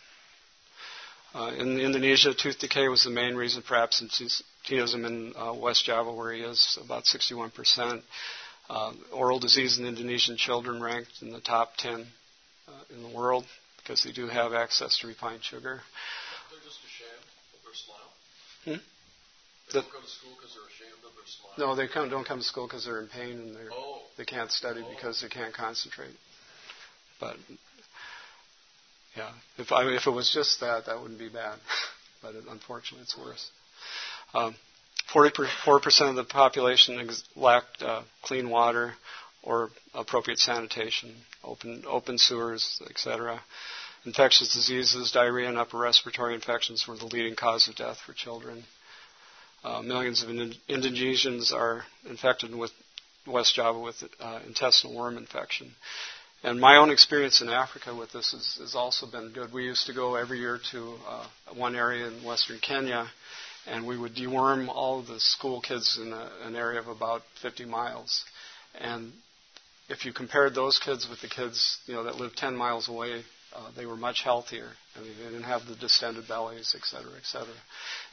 [SPEAKER 1] Uh, in Indonesia, tooth decay was the main reason for absenteeism in uh, West Java, where he is, about 61 percent. Uh, oral disease in Indonesian children ranked in the top 10 uh, in the world because they do have access to refined sugar.
[SPEAKER 2] They're just ashamed of their smile. Hmm? They don't come to school because they're ashamed of their smile.
[SPEAKER 1] No, they come, don't come to school because they're in pain and they're, oh. they can't study oh. because they can't concentrate. But yeah, if I if it was just that, that wouldn't be bad. but it, unfortunately, it's worse. Um, 44% of the population ex- lacked uh, clean water or appropriate sanitation, open, open sewers, etc. Infectious diseases, diarrhea, and upper respiratory infections were the leading cause of death for children. Uh, millions of Indonesians are infected with West Java with uh, intestinal worm infection. And my own experience in Africa with this has, has also been good. We used to go every year to uh, one area in western Kenya, and we would deworm all the school kids in a, an area of about 50 miles. And if you compared those kids with the kids you know that lived 10 miles away, uh, they were much healthier. I mean, they didn't have the distended bellies, et cetera, et cetera.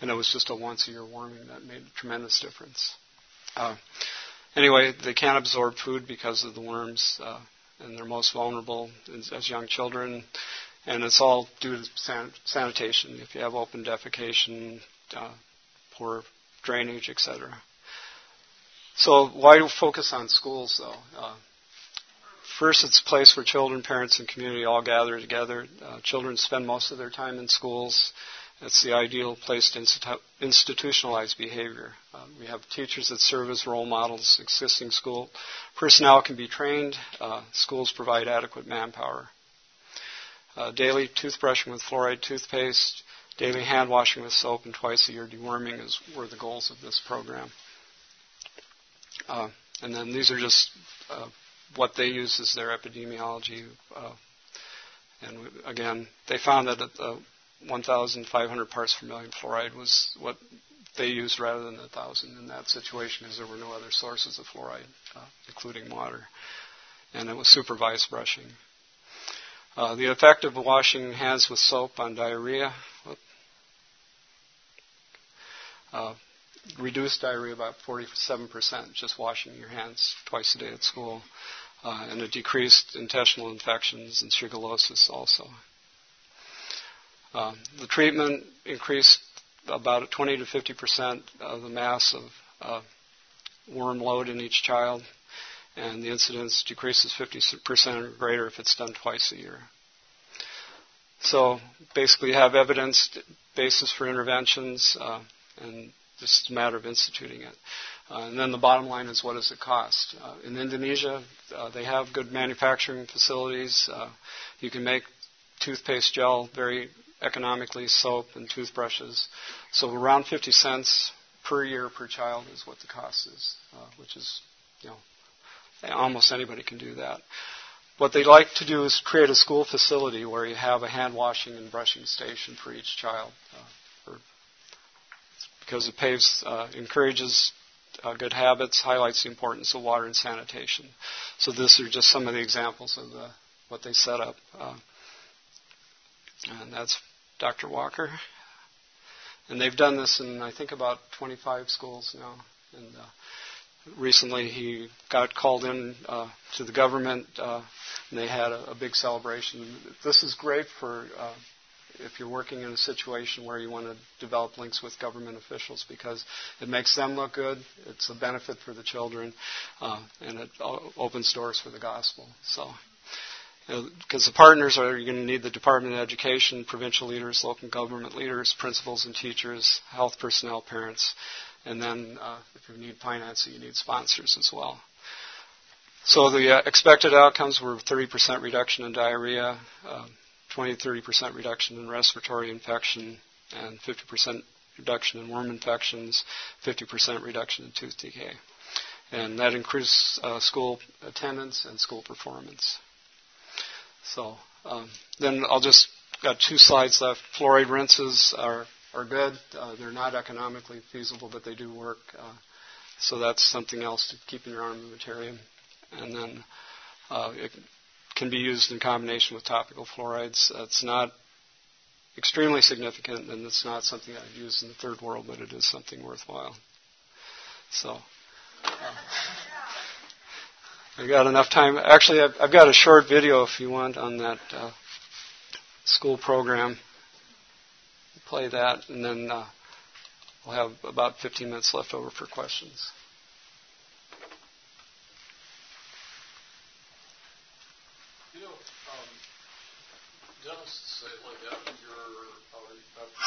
[SPEAKER 1] And it was just a once a year warming that made a tremendous difference. Uh, anyway, they can't absorb food because of the worms, uh, and they're most vulnerable as, as, young children. And it's all due to san- sanitation. If you have open defecation, uh, poor drainage, etc. So why focus on schools, though? Uh, First, it's a place where children, parents, and community all gather together. Uh, children spend most of their time in schools. It's the ideal place to institu- institutionalize behavior. Uh, we have teachers that serve as role models. Existing school personnel can be trained. Uh, schools provide adequate manpower. Uh, daily toothbrushing with fluoride toothpaste, daily hand washing with soap, and twice a year deworming is, were the goals of this program. Uh, and then these are just uh, what they use as their epidemiology. Uh, and again, they found that uh, 1,500 parts per million fluoride was what they used rather than 1,000 in that situation because there were no other sources of fluoride, uh, including water. And it was supervised brushing. Uh, the effect of washing hands with soap on diarrhea. Uh, reduced diarrhea about 47%, just washing your hands twice a day at school. Uh, and it decreased intestinal infections and shigellosis also. Uh, the treatment increased about 20 to 50 percent of the mass of uh, worm load in each child, and the incidence decreases 50 percent or greater if it's done twice a year. So basically, you have evidence basis for interventions, uh, and this is a matter of instituting it. Uh, and then the bottom line is what does it cost? Uh, in Indonesia, uh, they have good manufacturing facilities. Uh, you can make toothpaste gel very economically soap and toothbrushes. So around 50 cents per year per child is what the cost is, uh, which is, you know, almost anybody can do that. What they like to do is create a school facility where you have a hand washing and brushing station for each child, uh, for, because it paves, uh, encourages uh, good habits, highlights the importance of water and sanitation. So these are just some of the examples of the, what they set up. Uh, and that's Dr. Walker. And they've done this in, I think, about 25 schools now. And uh, recently he got called in uh, to the government, uh, and they had a, a, big celebration. This is great for uh, if you're working in a situation where you want to develop links with government officials because it makes them look good. It's a benefit for the children, uh, and it opens doors for the gospel. So because the partners are you're going to need the Department of Education, provincial leaders, local government leaders, principals and teachers, health personnel, parents, and then uh, if you need financing, you need sponsors as well. So the uh, expected outcomes were 30% reduction in diarrhea, uh, 20 30% reduction in respiratory infection, and 50% reduction in worm infections, 50% reduction in tooth decay. And that increased uh, school attendance and school performance. So um, then I'll just got two slides left. Fluoride rinses are are good. Uh, they're not economically feasible, but they do work. Uh, so that's something else to keep in your armamentarium. And then uh, it can be used in combination with topical fluorides. it's not extremely significant, and it's not something I'd use in the third world, but it is something worthwhile. So. I got enough time. Actually, I've, I've, got a short video if you want on that uh, school program. Play that, and then uh, we'll have about 15 minutes left over for questions.
[SPEAKER 2] You know, um, dentists say like after you're after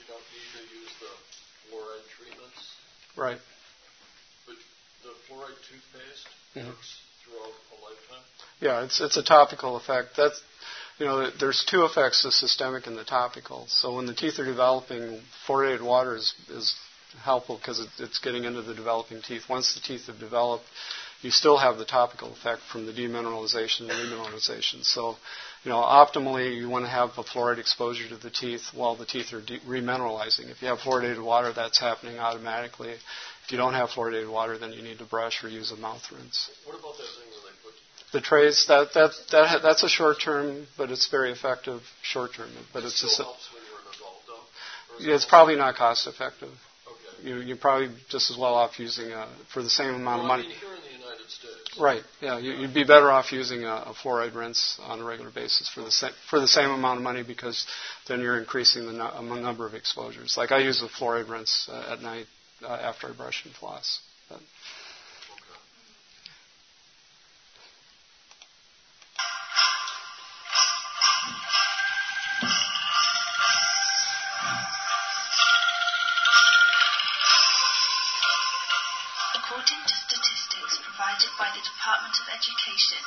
[SPEAKER 2] you don't need to use the fluoride treatments.
[SPEAKER 1] Right
[SPEAKER 2] the fluoride toothpaste mm-hmm. throughout a lifetime?
[SPEAKER 1] Yeah, it's it's a topical effect. That's you know, there's two effects: the systemic and the topical. So when the teeth are developing, fluoridated water is, is helpful because it, it's getting into the developing teeth. Once the teeth have developed, you still have the topical effect from the demineralization and remineralization. So, you know, optimally, you want to have a fluoride exposure to the teeth while the teeth are de- remineralizing. If you have fluoridated water, that's happening automatically. If you don't have fluoridated water, then you need to brush or use a mouth rinse.
[SPEAKER 2] What about that thing where they put
[SPEAKER 1] the trays? That that that that's a short term, but it's very effective short term. But
[SPEAKER 2] it
[SPEAKER 1] it's
[SPEAKER 2] still just helps when you're an adult,
[SPEAKER 1] though. Yeah, it's probably not cost effective.
[SPEAKER 2] Okay.
[SPEAKER 1] You, you're probably just as well off using a for the same amount
[SPEAKER 2] well,
[SPEAKER 1] of money.
[SPEAKER 2] I mean, here in the United States.
[SPEAKER 1] Right. Yeah. You, would be better off using a, a, fluoride rinse on a regular basis for the same for the same amount of money because then you're increasing the no- number of exposures. Like I use a fluoride rinse uh, at night uh, after I brush and floss.
[SPEAKER 3] According to statistics provided by the Department of Education,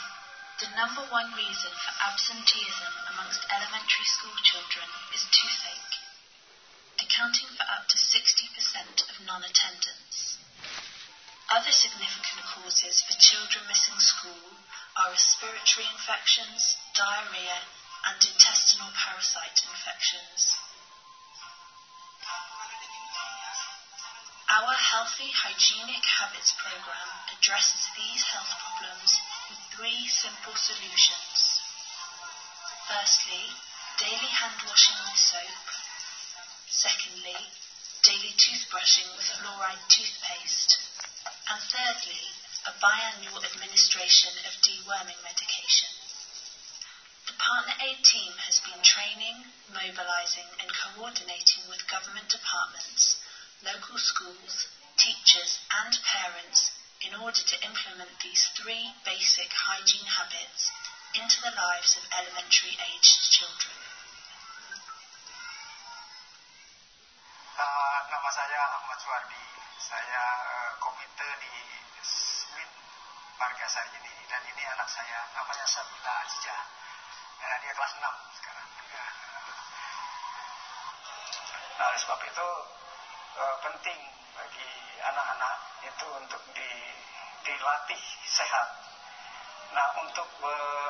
[SPEAKER 3] the number one reason for absenteeism amongst elementary school children is toothache accounting for up to 60% of non attendance. Other significant causes for children missing school are respiratory infections, diarrhea, and intestinal parasite infections. Our Healthy Hygienic Habits program addresses these health problems with three simple solutions. Firstly, daily hand washing with soap. Secondly, daily toothbrushing with fluoride toothpaste. And thirdly, a biannual administration of deworming medication. The Partner Aid team has been training, mobilizing, and coordinating with government departments local schools, teachers, and parents in order to implement these three basic hygiene habits into the lives of elementary aged children.
[SPEAKER 4] Nama saya Ahmad Suwardi. Saya uh, komite di SWIN Margasari ini dan ini anak saya namanya Sabila Azja. Uh, dia kelas 6 sekarang. Nah, oleh sebab itu penting bagi anak-anak itu untuk di, dilatih sehat. Nah, untuk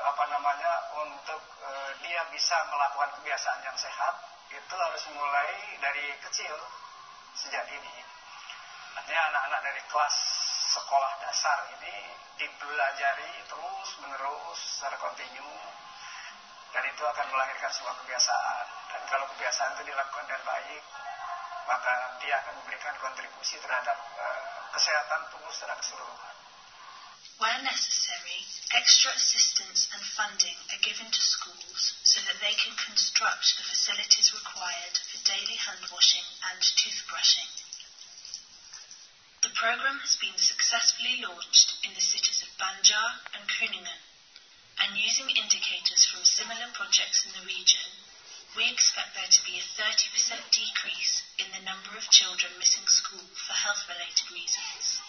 [SPEAKER 4] apa namanya, untuk dia bisa melakukan kebiasaan yang sehat, itu harus mulai dari kecil sejak ini. Artinya anak-anak dari kelas sekolah dasar ini dipelajari terus menerus secara kontinu dan itu akan melahirkan sebuah kebiasaan dan kalau kebiasaan itu dilakukan dengan baik maka dia akan memberikan kontribusi terhadap uh, kesehatan tubuh secara keseluruhan.
[SPEAKER 3] Where necessary, extra assistance and funding are given to schools so that they can construct the facilities required for daily hand washing and toothbrushing. The program has been successfully launched in the cities of Banjar and Kuningan, and using indicators from similar projects in the region, we expect there to be a 30% decrease in the number of children missing school for health related reasons.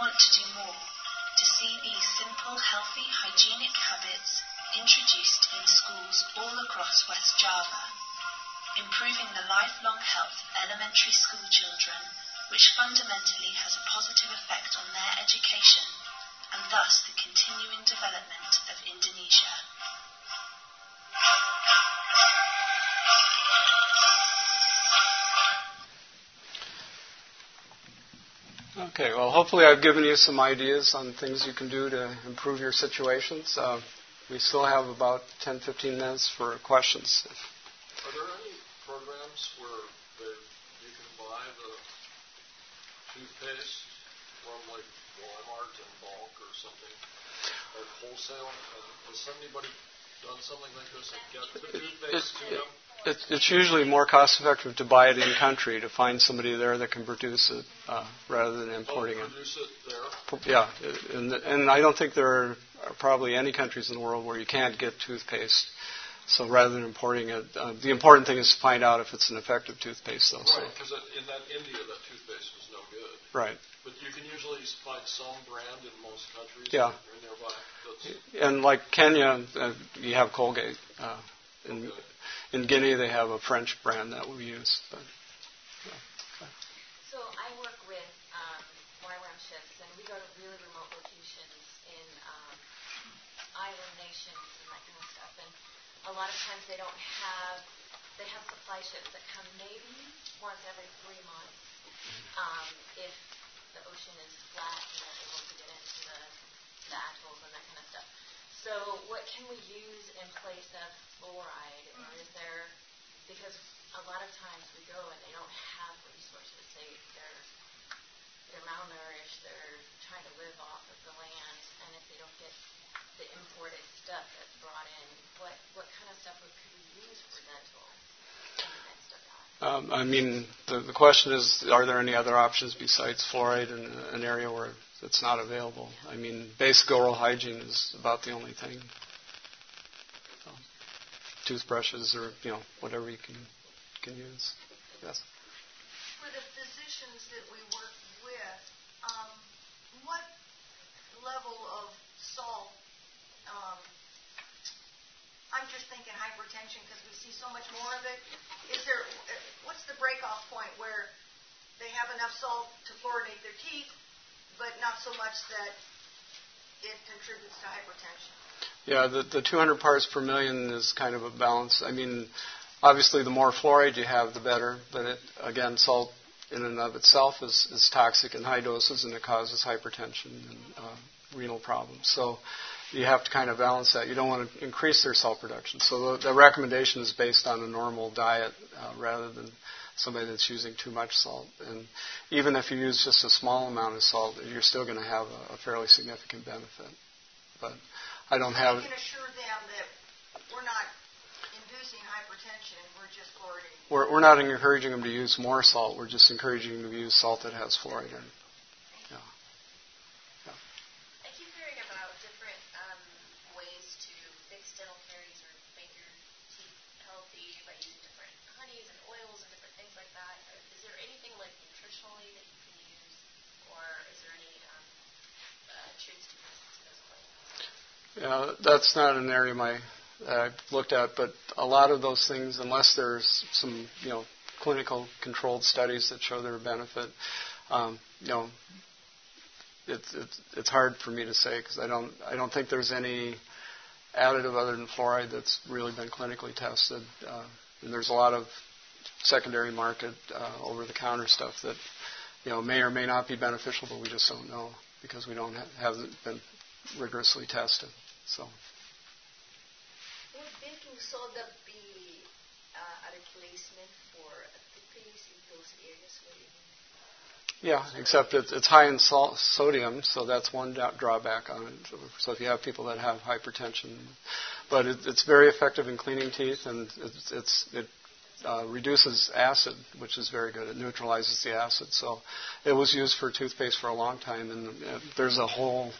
[SPEAKER 3] Want to do more to see these simple, healthy, hygienic habits introduced in schools all across West Java, improving the lifelong health of elementary school children which fundamentally has a positive effect on their education and thus the continuing development of Indonesia.
[SPEAKER 1] Okay, well, hopefully I've given you some ideas on things you can do to improve your situations. Uh, we still have about 10, 15 minutes for questions.
[SPEAKER 2] Are there any programs where you can buy the toothpaste from like Walmart in bulk or something, or wholesale? Has anybody done something like this and get the toothpaste to them?
[SPEAKER 1] It's, it's usually more cost effective to buy it in country to find somebody there that can produce it uh, rather than importing
[SPEAKER 2] oh, produce it.
[SPEAKER 1] it there. Yeah, and, and I don't think there are probably any countries in the world where you can't get toothpaste. So rather than importing it, uh, the important thing is to find out if it's an effective toothpaste, though.
[SPEAKER 2] Right, because so. in that India, that toothpaste was no good.
[SPEAKER 1] Right.
[SPEAKER 2] But you can usually find some brand in most countries.
[SPEAKER 1] Yeah. And like Kenya, uh, you have Colgate. Uh, in, in Guinea, they have a French brand that we use. But,
[SPEAKER 5] yeah. okay. So I work with um, YWAM ships, and we go to really remote locations in um, island nations and that kind of stuff. And a lot of times they don't have they have supply ships that come maybe once every three months um, if the ocean is flat and they're able to get into the, the atolls and that kind of stuff. So what can we use in place of fluoride? Or is there because a lot of times we go and they don't have resources. They they're they're malnourished. They're trying to live off of the land, and if they don't get the imported stuff that's brought in, what what kind of stuff could we use for dental?
[SPEAKER 1] Um, I mean, the, the question is, are there any other options besides fluoride in an area where it's not available? I mean, basic oral hygiene is about the only thing. toothbrushes or you know whatever you can can use. Yes.
[SPEAKER 6] For the physicians that we work with, um, what level of salt? Um, I'm just thinking hypertension because we see so much more of it. Is there what's the breakoff point where they have enough salt to fluoridate their teeth, but not so much that it contributes to hypertension?
[SPEAKER 1] Yeah, the, the 200 parts per million is kind of a balance. I mean, Obviously, the more fluoride you have, the better. But it, again, salt in and of itself is, is toxic in high doses, and it causes hypertension and uh, renal problems. So you have to kind of balance that. You don't want to increase their salt production. So the, the recommendation is based on a normal diet uh, rather than somebody that's using too much salt. And even if you use just a small amount of salt, you're still going to have a, a fairly significant benefit. But I don't have.
[SPEAKER 6] You can assure them that we're not inducing hypertension, we're just fluoridating.
[SPEAKER 1] We're, we're not encouraging them to use more salt. We're just encouraging them to use salt that has fluoride in it.
[SPEAKER 5] Yeah. yeah. I keep hearing about different um, ways to fix dental caries or make your teeth healthy by using different honeys and oils and different things like that. Is there anything like nutritionally that you can use, or is there any um, uh, truths to those
[SPEAKER 1] Yeah, that's not an area my I've looked at, but a lot of those things, unless there's some you know clinical controlled studies that show their benefit, um, you know, it's, it's it's hard for me to say because I don't I don't think there's any additive other than fluoride that's really been clinically tested, uh, and there's a lot of secondary market uh, over-the-counter stuff that you know may or may not be beneficial, but we just don't know because we don't ha- haven't been rigorously tested. So
[SPEAKER 6] soda be uh, a replacement for toothpaste in those areas where you
[SPEAKER 1] yeah, except it's, it's high in salt, sodium, so that's one drawback on it. So if you have people that have hypertension, but it, it's very effective in cleaning teeth, and it's, it's it uh, reduces acid, which is very good. It neutralizes the acid. So it was used for toothpaste for a long time, and there's a whole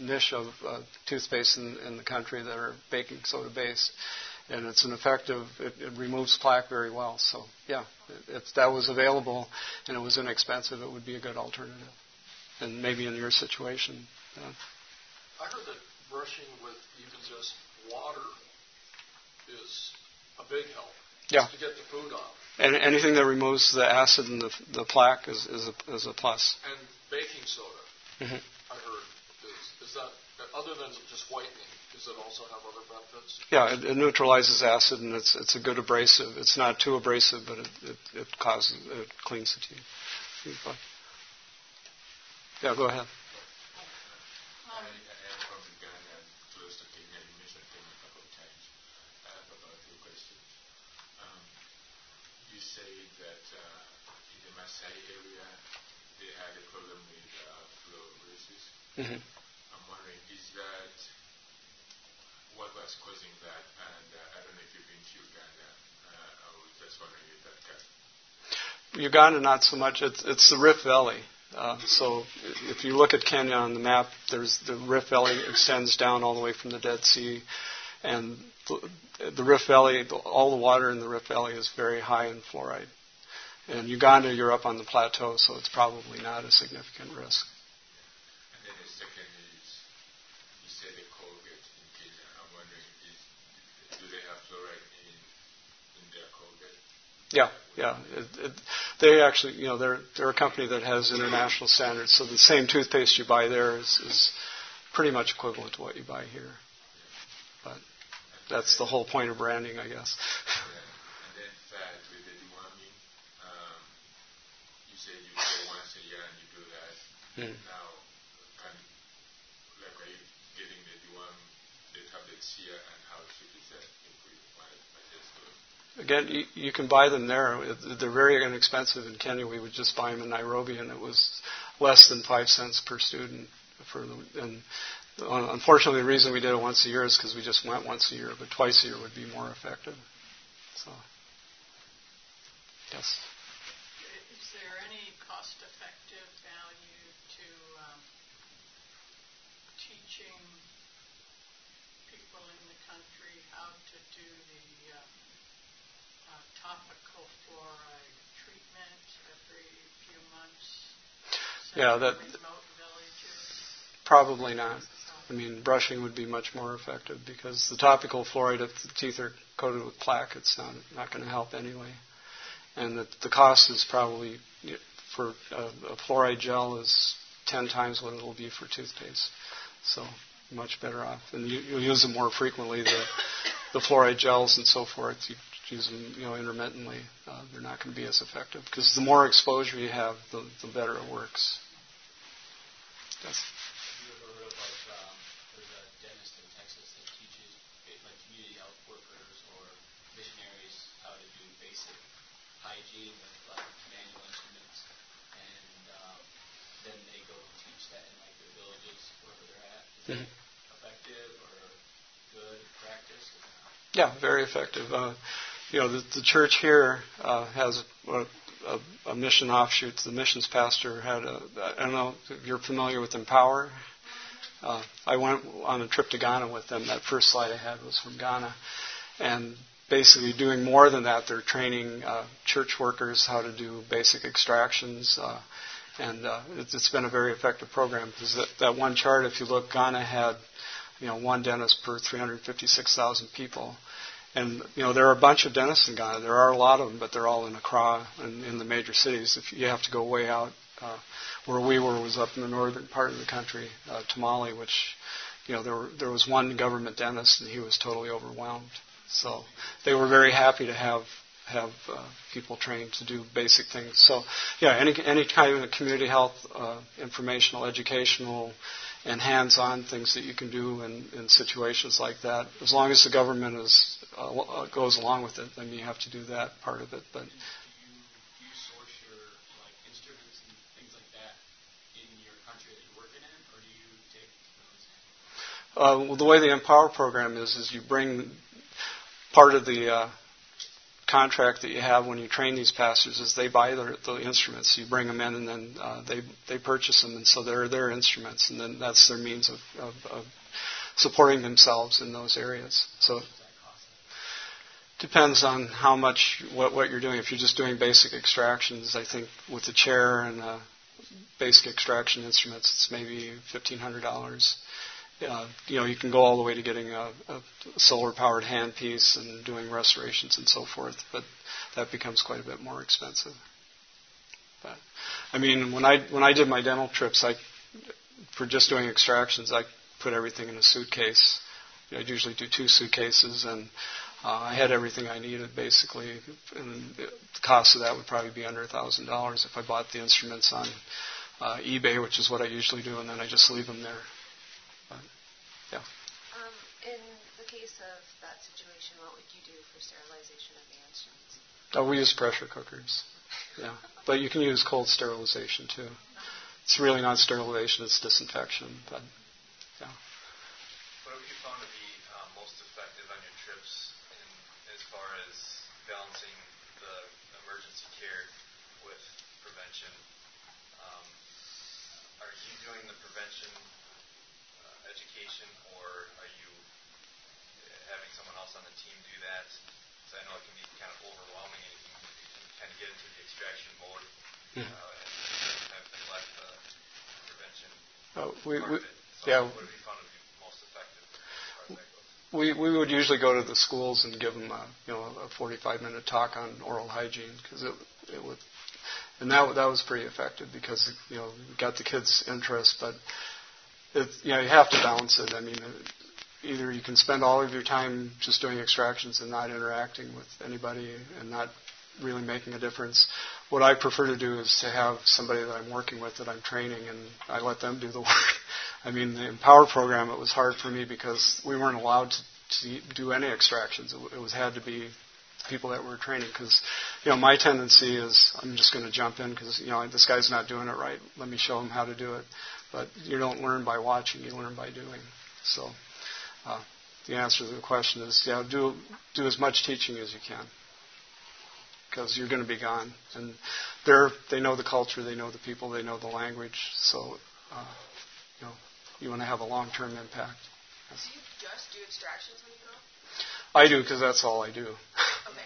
[SPEAKER 1] niche of uh, toothpaste in, in the country that are baking soda based and it's an effective. It, it removes plaque very well. So yeah, if that was available and it was inexpensive, it would be a good alternative. And maybe in your situation.
[SPEAKER 2] Yeah. I heard that brushing with even just water is a big help.
[SPEAKER 1] Yeah.
[SPEAKER 2] To get the food off.
[SPEAKER 1] And anything that removes the acid and the, the plaque is, is, a, is a plus.
[SPEAKER 2] And baking soda, mm-hmm. I heard, is, is that, other than just whitening, does it also have other benefits?
[SPEAKER 1] Yeah, it, it, neutralizes acid and it's it's a good abrasive. It's not too abrasive, but it it, it causes it cleans the teeth. Yeah, go ahead. Uh about a few questions.
[SPEAKER 7] Um you say that uh, in the Maasai area they had a problem with uh, fluorosis. Mm-hmm. I'm wondering, is that what was causing that, and uh, I don't know if you've been to Uganda. Uh, I was just wondering if that can.
[SPEAKER 1] Uganda, not so much. It's, it's the Rift Valley. Uh, so if you look at Kenya on the map, there's the Rift Valley extends down all the way from the Dead Sea, and the, the Rift Valley, all the water in the Rift Valley is very high in fluoride. In Uganda, you're up on the plateau, so it's probably not a significant risk. Yeah, yeah. It, it, they actually, you know, they're they're a company that has international standards. So the same toothpaste you buy there is, is pretty much equivalent to what you buy here. But that's the whole point of branding, I guess.
[SPEAKER 7] Mm. Now, can, like, are you getting the deworm, the tablets here, and how cheap is that if we want
[SPEAKER 1] Again, you, you, can buy them there. They're very inexpensive in Kenya. We would just buy them in Nairobi, and it was less than five cents per student. For them. and unfortunately, the reason we did it once a year is because we just went once a year, but twice a year would be more effective. So, yes.
[SPEAKER 8] Is there any cost-effective value to um, teaching people people in the country how to do the uh, uh, topical fluoride treatment every few months?
[SPEAKER 1] Yeah, that probably not. I mean, brushing would be much more effective because the topical fluoride, if the teeth are coated with plaque, it's not, not going to help anyway. And the, the cost is probably for a, a fluoride gel is 10 times what it'll be for toothpaste. So much better off. And you, will use them more frequently. The, the fluoride gels and so forth, you use them you know intermittently. Uh, they're not going to be as effective because the more exposure you have, the, the better it works.
[SPEAKER 9] Yes. hygiene with like manual instruments, and um, then they go and teach that in like their villages wherever they're at. Is mm-hmm. effective or good practice?
[SPEAKER 1] Yeah, very effective. Uh, you know, the, the church here uh, has a, a, a, mission offshoot. The missions pastor had a. I don't know if you're familiar with Empower. Uh, I went on a trip to Ghana with them. That first slide I had was from Ghana, and basically doing more than that. They're training uh, church workers how to do basic extractions, uh, and uh, it's, it's been a very effective program because that, that one chart, if you look, Ghana had you know one dentist per 356,000 people. And you know there are a bunch of dentists in Ghana. There are a lot of them, but they're all in Accra and in the major cities. If you have to go way out, uh, where we were was up in the northern part of the country, uh, Tamale, which you know there were, there was one government dentist and he was totally overwhelmed. So they were very happy to have have uh, people trained to do basic things. So yeah, any any kind of community health, uh, informational, educational, and hands-on things that you can do in, in situations like that. As long as the government is uh, uh goes along with it, then you have to do that part of it. But do
[SPEAKER 9] you source your instruments and things like that in your country that you're working in, or do you take those hands?
[SPEAKER 1] Uh, well, the way the Empower program is, is you bring part of the uh, contract that you have when you train these pastors is they buy the, the instruments. You bring them in, and then uh, they they purchase them, and so they're their instruments, and then that's their means of, of, of supporting themselves in those areas. So depends on how much what what you're doing. If you're just doing basic extractions, I think with the chair and uh, basic extraction instruments, it's maybe fifteen hundred dollars uh, you know, you can go all the way to getting a, a solar-powered handpiece and doing restorations and so forth, but that becomes quite a bit more expensive. But I mean, when I when I did my dental trips, I for just doing extractions, I put everything in a suitcase. I'd usually do two suitcases, and uh, I had everything I needed basically. And the cost of that would probably be under a thousand dollars if I bought the instruments on uh, eBay, which is what I usually do, and then I just leave them there.
[SPEAKER 10] Yeah. Um, in the case of that situation, what would you do for sterilization of the instruments?
[SPEAKER 1] Oh, we use pressure cookers. Yeah, but you can use cold sterilization too. It's really not sterilization; it's disinfection. But yeah.
[SPEAKER 11] What have you found to be uh, most effective on your trips in, as far as balancing the emergency care with prevention? Um, are you doing the prevention education, or are you having someone else on the team do that? Because I know it can be kind of overwhelming, and you can, kind of get into the extraction mode uh, and kind of neglect the prevention.
[SPEAKER 1] We,
[SPEAKER 11] we,
[SPEAKER 1] so yeah.
[SPEAKER 11] What have you found to be most effective
[SPEAKER 1] We, we would usually go to the schools and give them a, you know a 45 minute talk on oral hygiene because it it would and that that was pretty effective because you know got the kids' interest, but it, you know, you have to balance it. I mean, uh, either you can spend all of your time just doing extractions and not interacting with anybody and not really making a difference. What I prefer to do is to have somebody that I'm working with that I'm training and I let them do the work. I mean, the Empower program, it was hard for me because we weren't allowed to, to do any extractions. It, it was had to be people that were training because, you know, my tendency is I'm just going to jump in because, you know, this guy's not doing it right. Let me show him how to do it. But you don't learn by watching; you learn by doing. So, uh, the answer to the question is, yeah, do do as much teaching as you can, because you're going to be gone, and they're they know the culture, they know the people, they know the language. So, uh, you know, you want to have a long-term impact.
[SPEAKER 10] Do you just do extractions when you go?
[SPEAKER 1] I do because that's all I do.
[SPEAKER 10] Okay.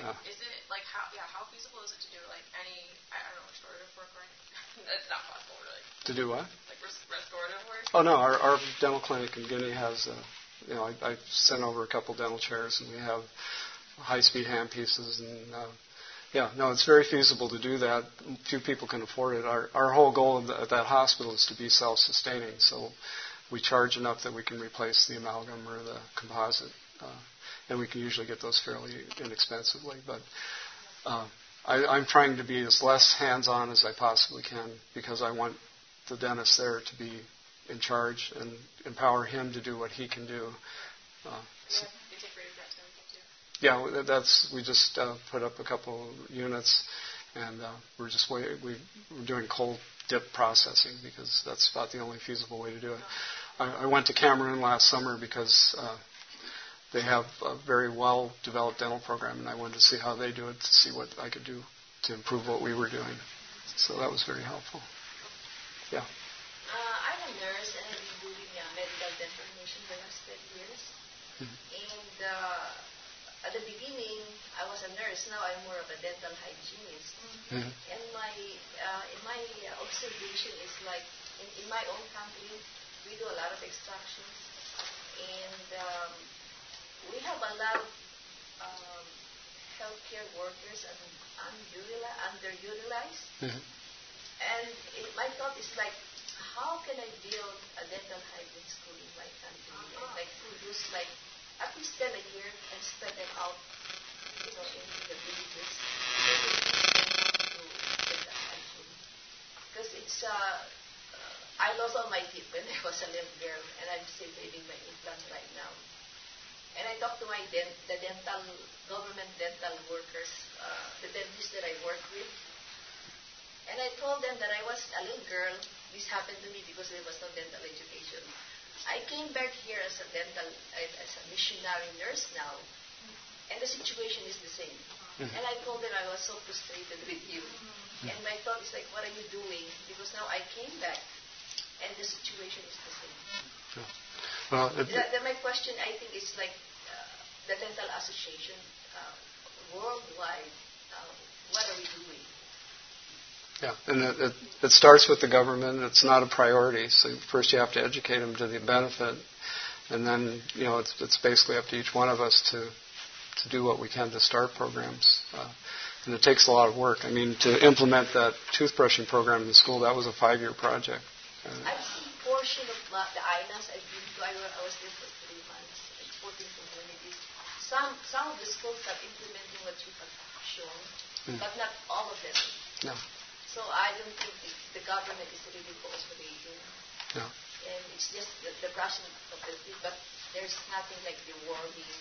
[SPEAKER 10] Yeah. Is it like how? Yeah. How feasible is it to do like any? I, I don't know restorative work or anything. That's not possible, really.
[SPEAKER 1] To do what?
[SPEAKER 10] Like res- restorative work.
[SPEAKER 1] Oh no, our, our dental clinic in Guinea has. Uh, you know, I, I sent over a couple dental chairs, and we have high-speed hand pieces, and uh, yeah, no, it's very feasible to do that. Few people can afford it. Our our whole goal the, that hospital is to be self-sustaining, so we charge enough that we can replace the amalgam or the composite, uh, and we can usually get those fairly inexpensively. But uh, I, I'm trying to be as less hands-on as I possibly can because I want the dentist there to be in charge and empower him to do what he can do.
[SPEAKER 10] Uh, so
[SPEAKER 1] yeah, that's we just uh, put up a couple units, and uh, we're just wait, we, we're doing cold dip processing because that's about the only feasible way to do it. I, I went to Cameroon last summer because uh, they have a very well developed dental program, and I wanted to see how they do it to see what I could do to improve what we were doing. So that was very helpful. Yeah.
[SPEAKER 12] Uh, I'm a nurse and I've been doing uh, medical deformation for the last 10 years. Mm-hmm. And uh, at the beginning, I was a nurse. Now I'm more of a dental hygienist. Mm-hmm. And my uh, in my observation is like in, in, my own country, we do a lot of extractions, and um, we have a lot of um, healthcare workers and underutilized. Mm-hmm. And it, my thought is like, how can I build a dental hygiene school in my country and like produce like at least 10 a year and spread them out, you know, into the villages because it's uh, uh, I lost all my teeth when I was a little girl, and I'm still saving my implant right now. And I talked to my dent, the dental government dental workers, uh, the dentists that I work with, and I told them that I was a little girl. This happened to me because there was no dental education. I came back here as a dental, as a missionary nurse now, and the situation is the same. Mm-hmm. And I told them I was so frustrated with you. Mm-hmm. And my thought is like, what are you doing? Because now I came back, and the situation is the same. Yeah. Well, it, the, the, my question, I think, is like uh, the dental association uh, worldwide. Uh, what are we doing?
[SPEAKER 1] Yeah, and it, it, it, starts with the government. It's not a priority. So first you have to educate them to the benefit, and then you know it's, it's basically up to each one of us to to do what we can to start programs. Uh, and it takes a lot of work. I mean, to implement that toothbrushing program in the school, that was a five-year project.
[SPEAKER 12] Uh, portion of the islands I've been to. I, was there for three months, exporting communities. Some some of the schools are implementing what you have shown, mm. but not all of them.
[SPEAKER 1] No.
[SPEAKER 12] So I don't think the, the government is really cooperating.
[SPEAKER 1] No.
[SPEAKER 12] And it's just the, the brushing of the teeth, but there's nothing like the warming.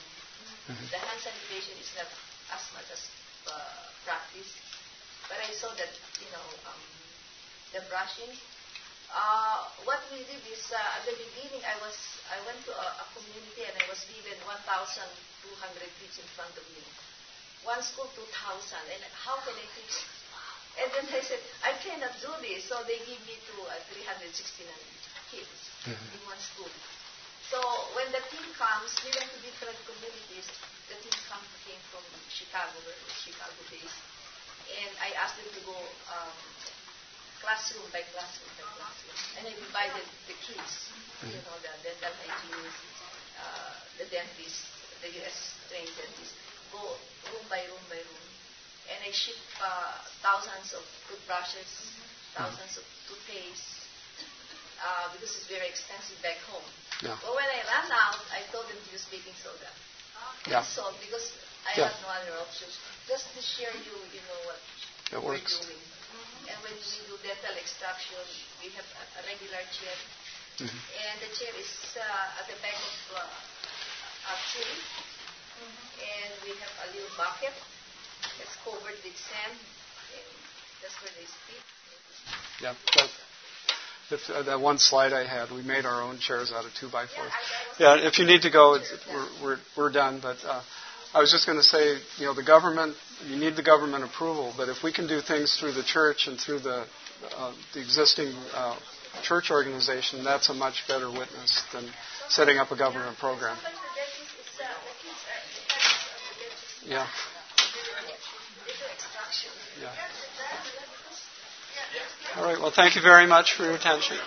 [SPEAKER 12] Mm-hmm. The hand sanitation is not as much as uh, practice. But I saw that, you know, um, the brushing. Uh, what we did is, uh, at the beginning, I was I went to a, a community and I was given 1,200 kids in front of me. One school, 2,000. And how can I teach and then I said, I cannot do this. So they give me to uh, 369 kids mm-hmm. in one school. So when the team comes, we went to different communities. The team come, came from Chicago, Chicago based. And I asked them to go um, classroom by classroom by classroom. And I invited the kids, mm-hmm. you know, the dental hygienists, uh, the dentists, the US trained dentists, go room by room by room and I ship uh, thousands of toothbrushes, thousands of toothpaste, uh, because it's very expensive back home.
[SPEAKER 1] Yeah.
[SPEAKER 12] But when I ran out, I told them to use baking soda
[SPEAKER 1] yeah.
[SPEAKER 12] salt because I yeah. had no other options. Just to share you, you know what
[SPEAKER 1] it
[SPEAKER 12] we're
[SPEAKER 1] works.
[SPEAKER 12] doing. And when we do dental extraction, we have a, a regular chair, mm-hmm. and the chair is uh, at the back of uh, a tree, mm-hmm. and we have a little bucket that's covered with sand. That's where they speak.
[SPEAKER 1] Yeah. That, if, uh, that one slide I had, we made our own chairs out of two by four. Yeah, yeah if you need to go, we're, we're, we're done. But uh, I was just going to say, you know, the government, you need the government approval, but if we can do things through the church and through the, uh, the existing uh, church organization, that's a much better witness than setting up a government program. Yeah. Yeah. All right. Well, thank you very much for your attention.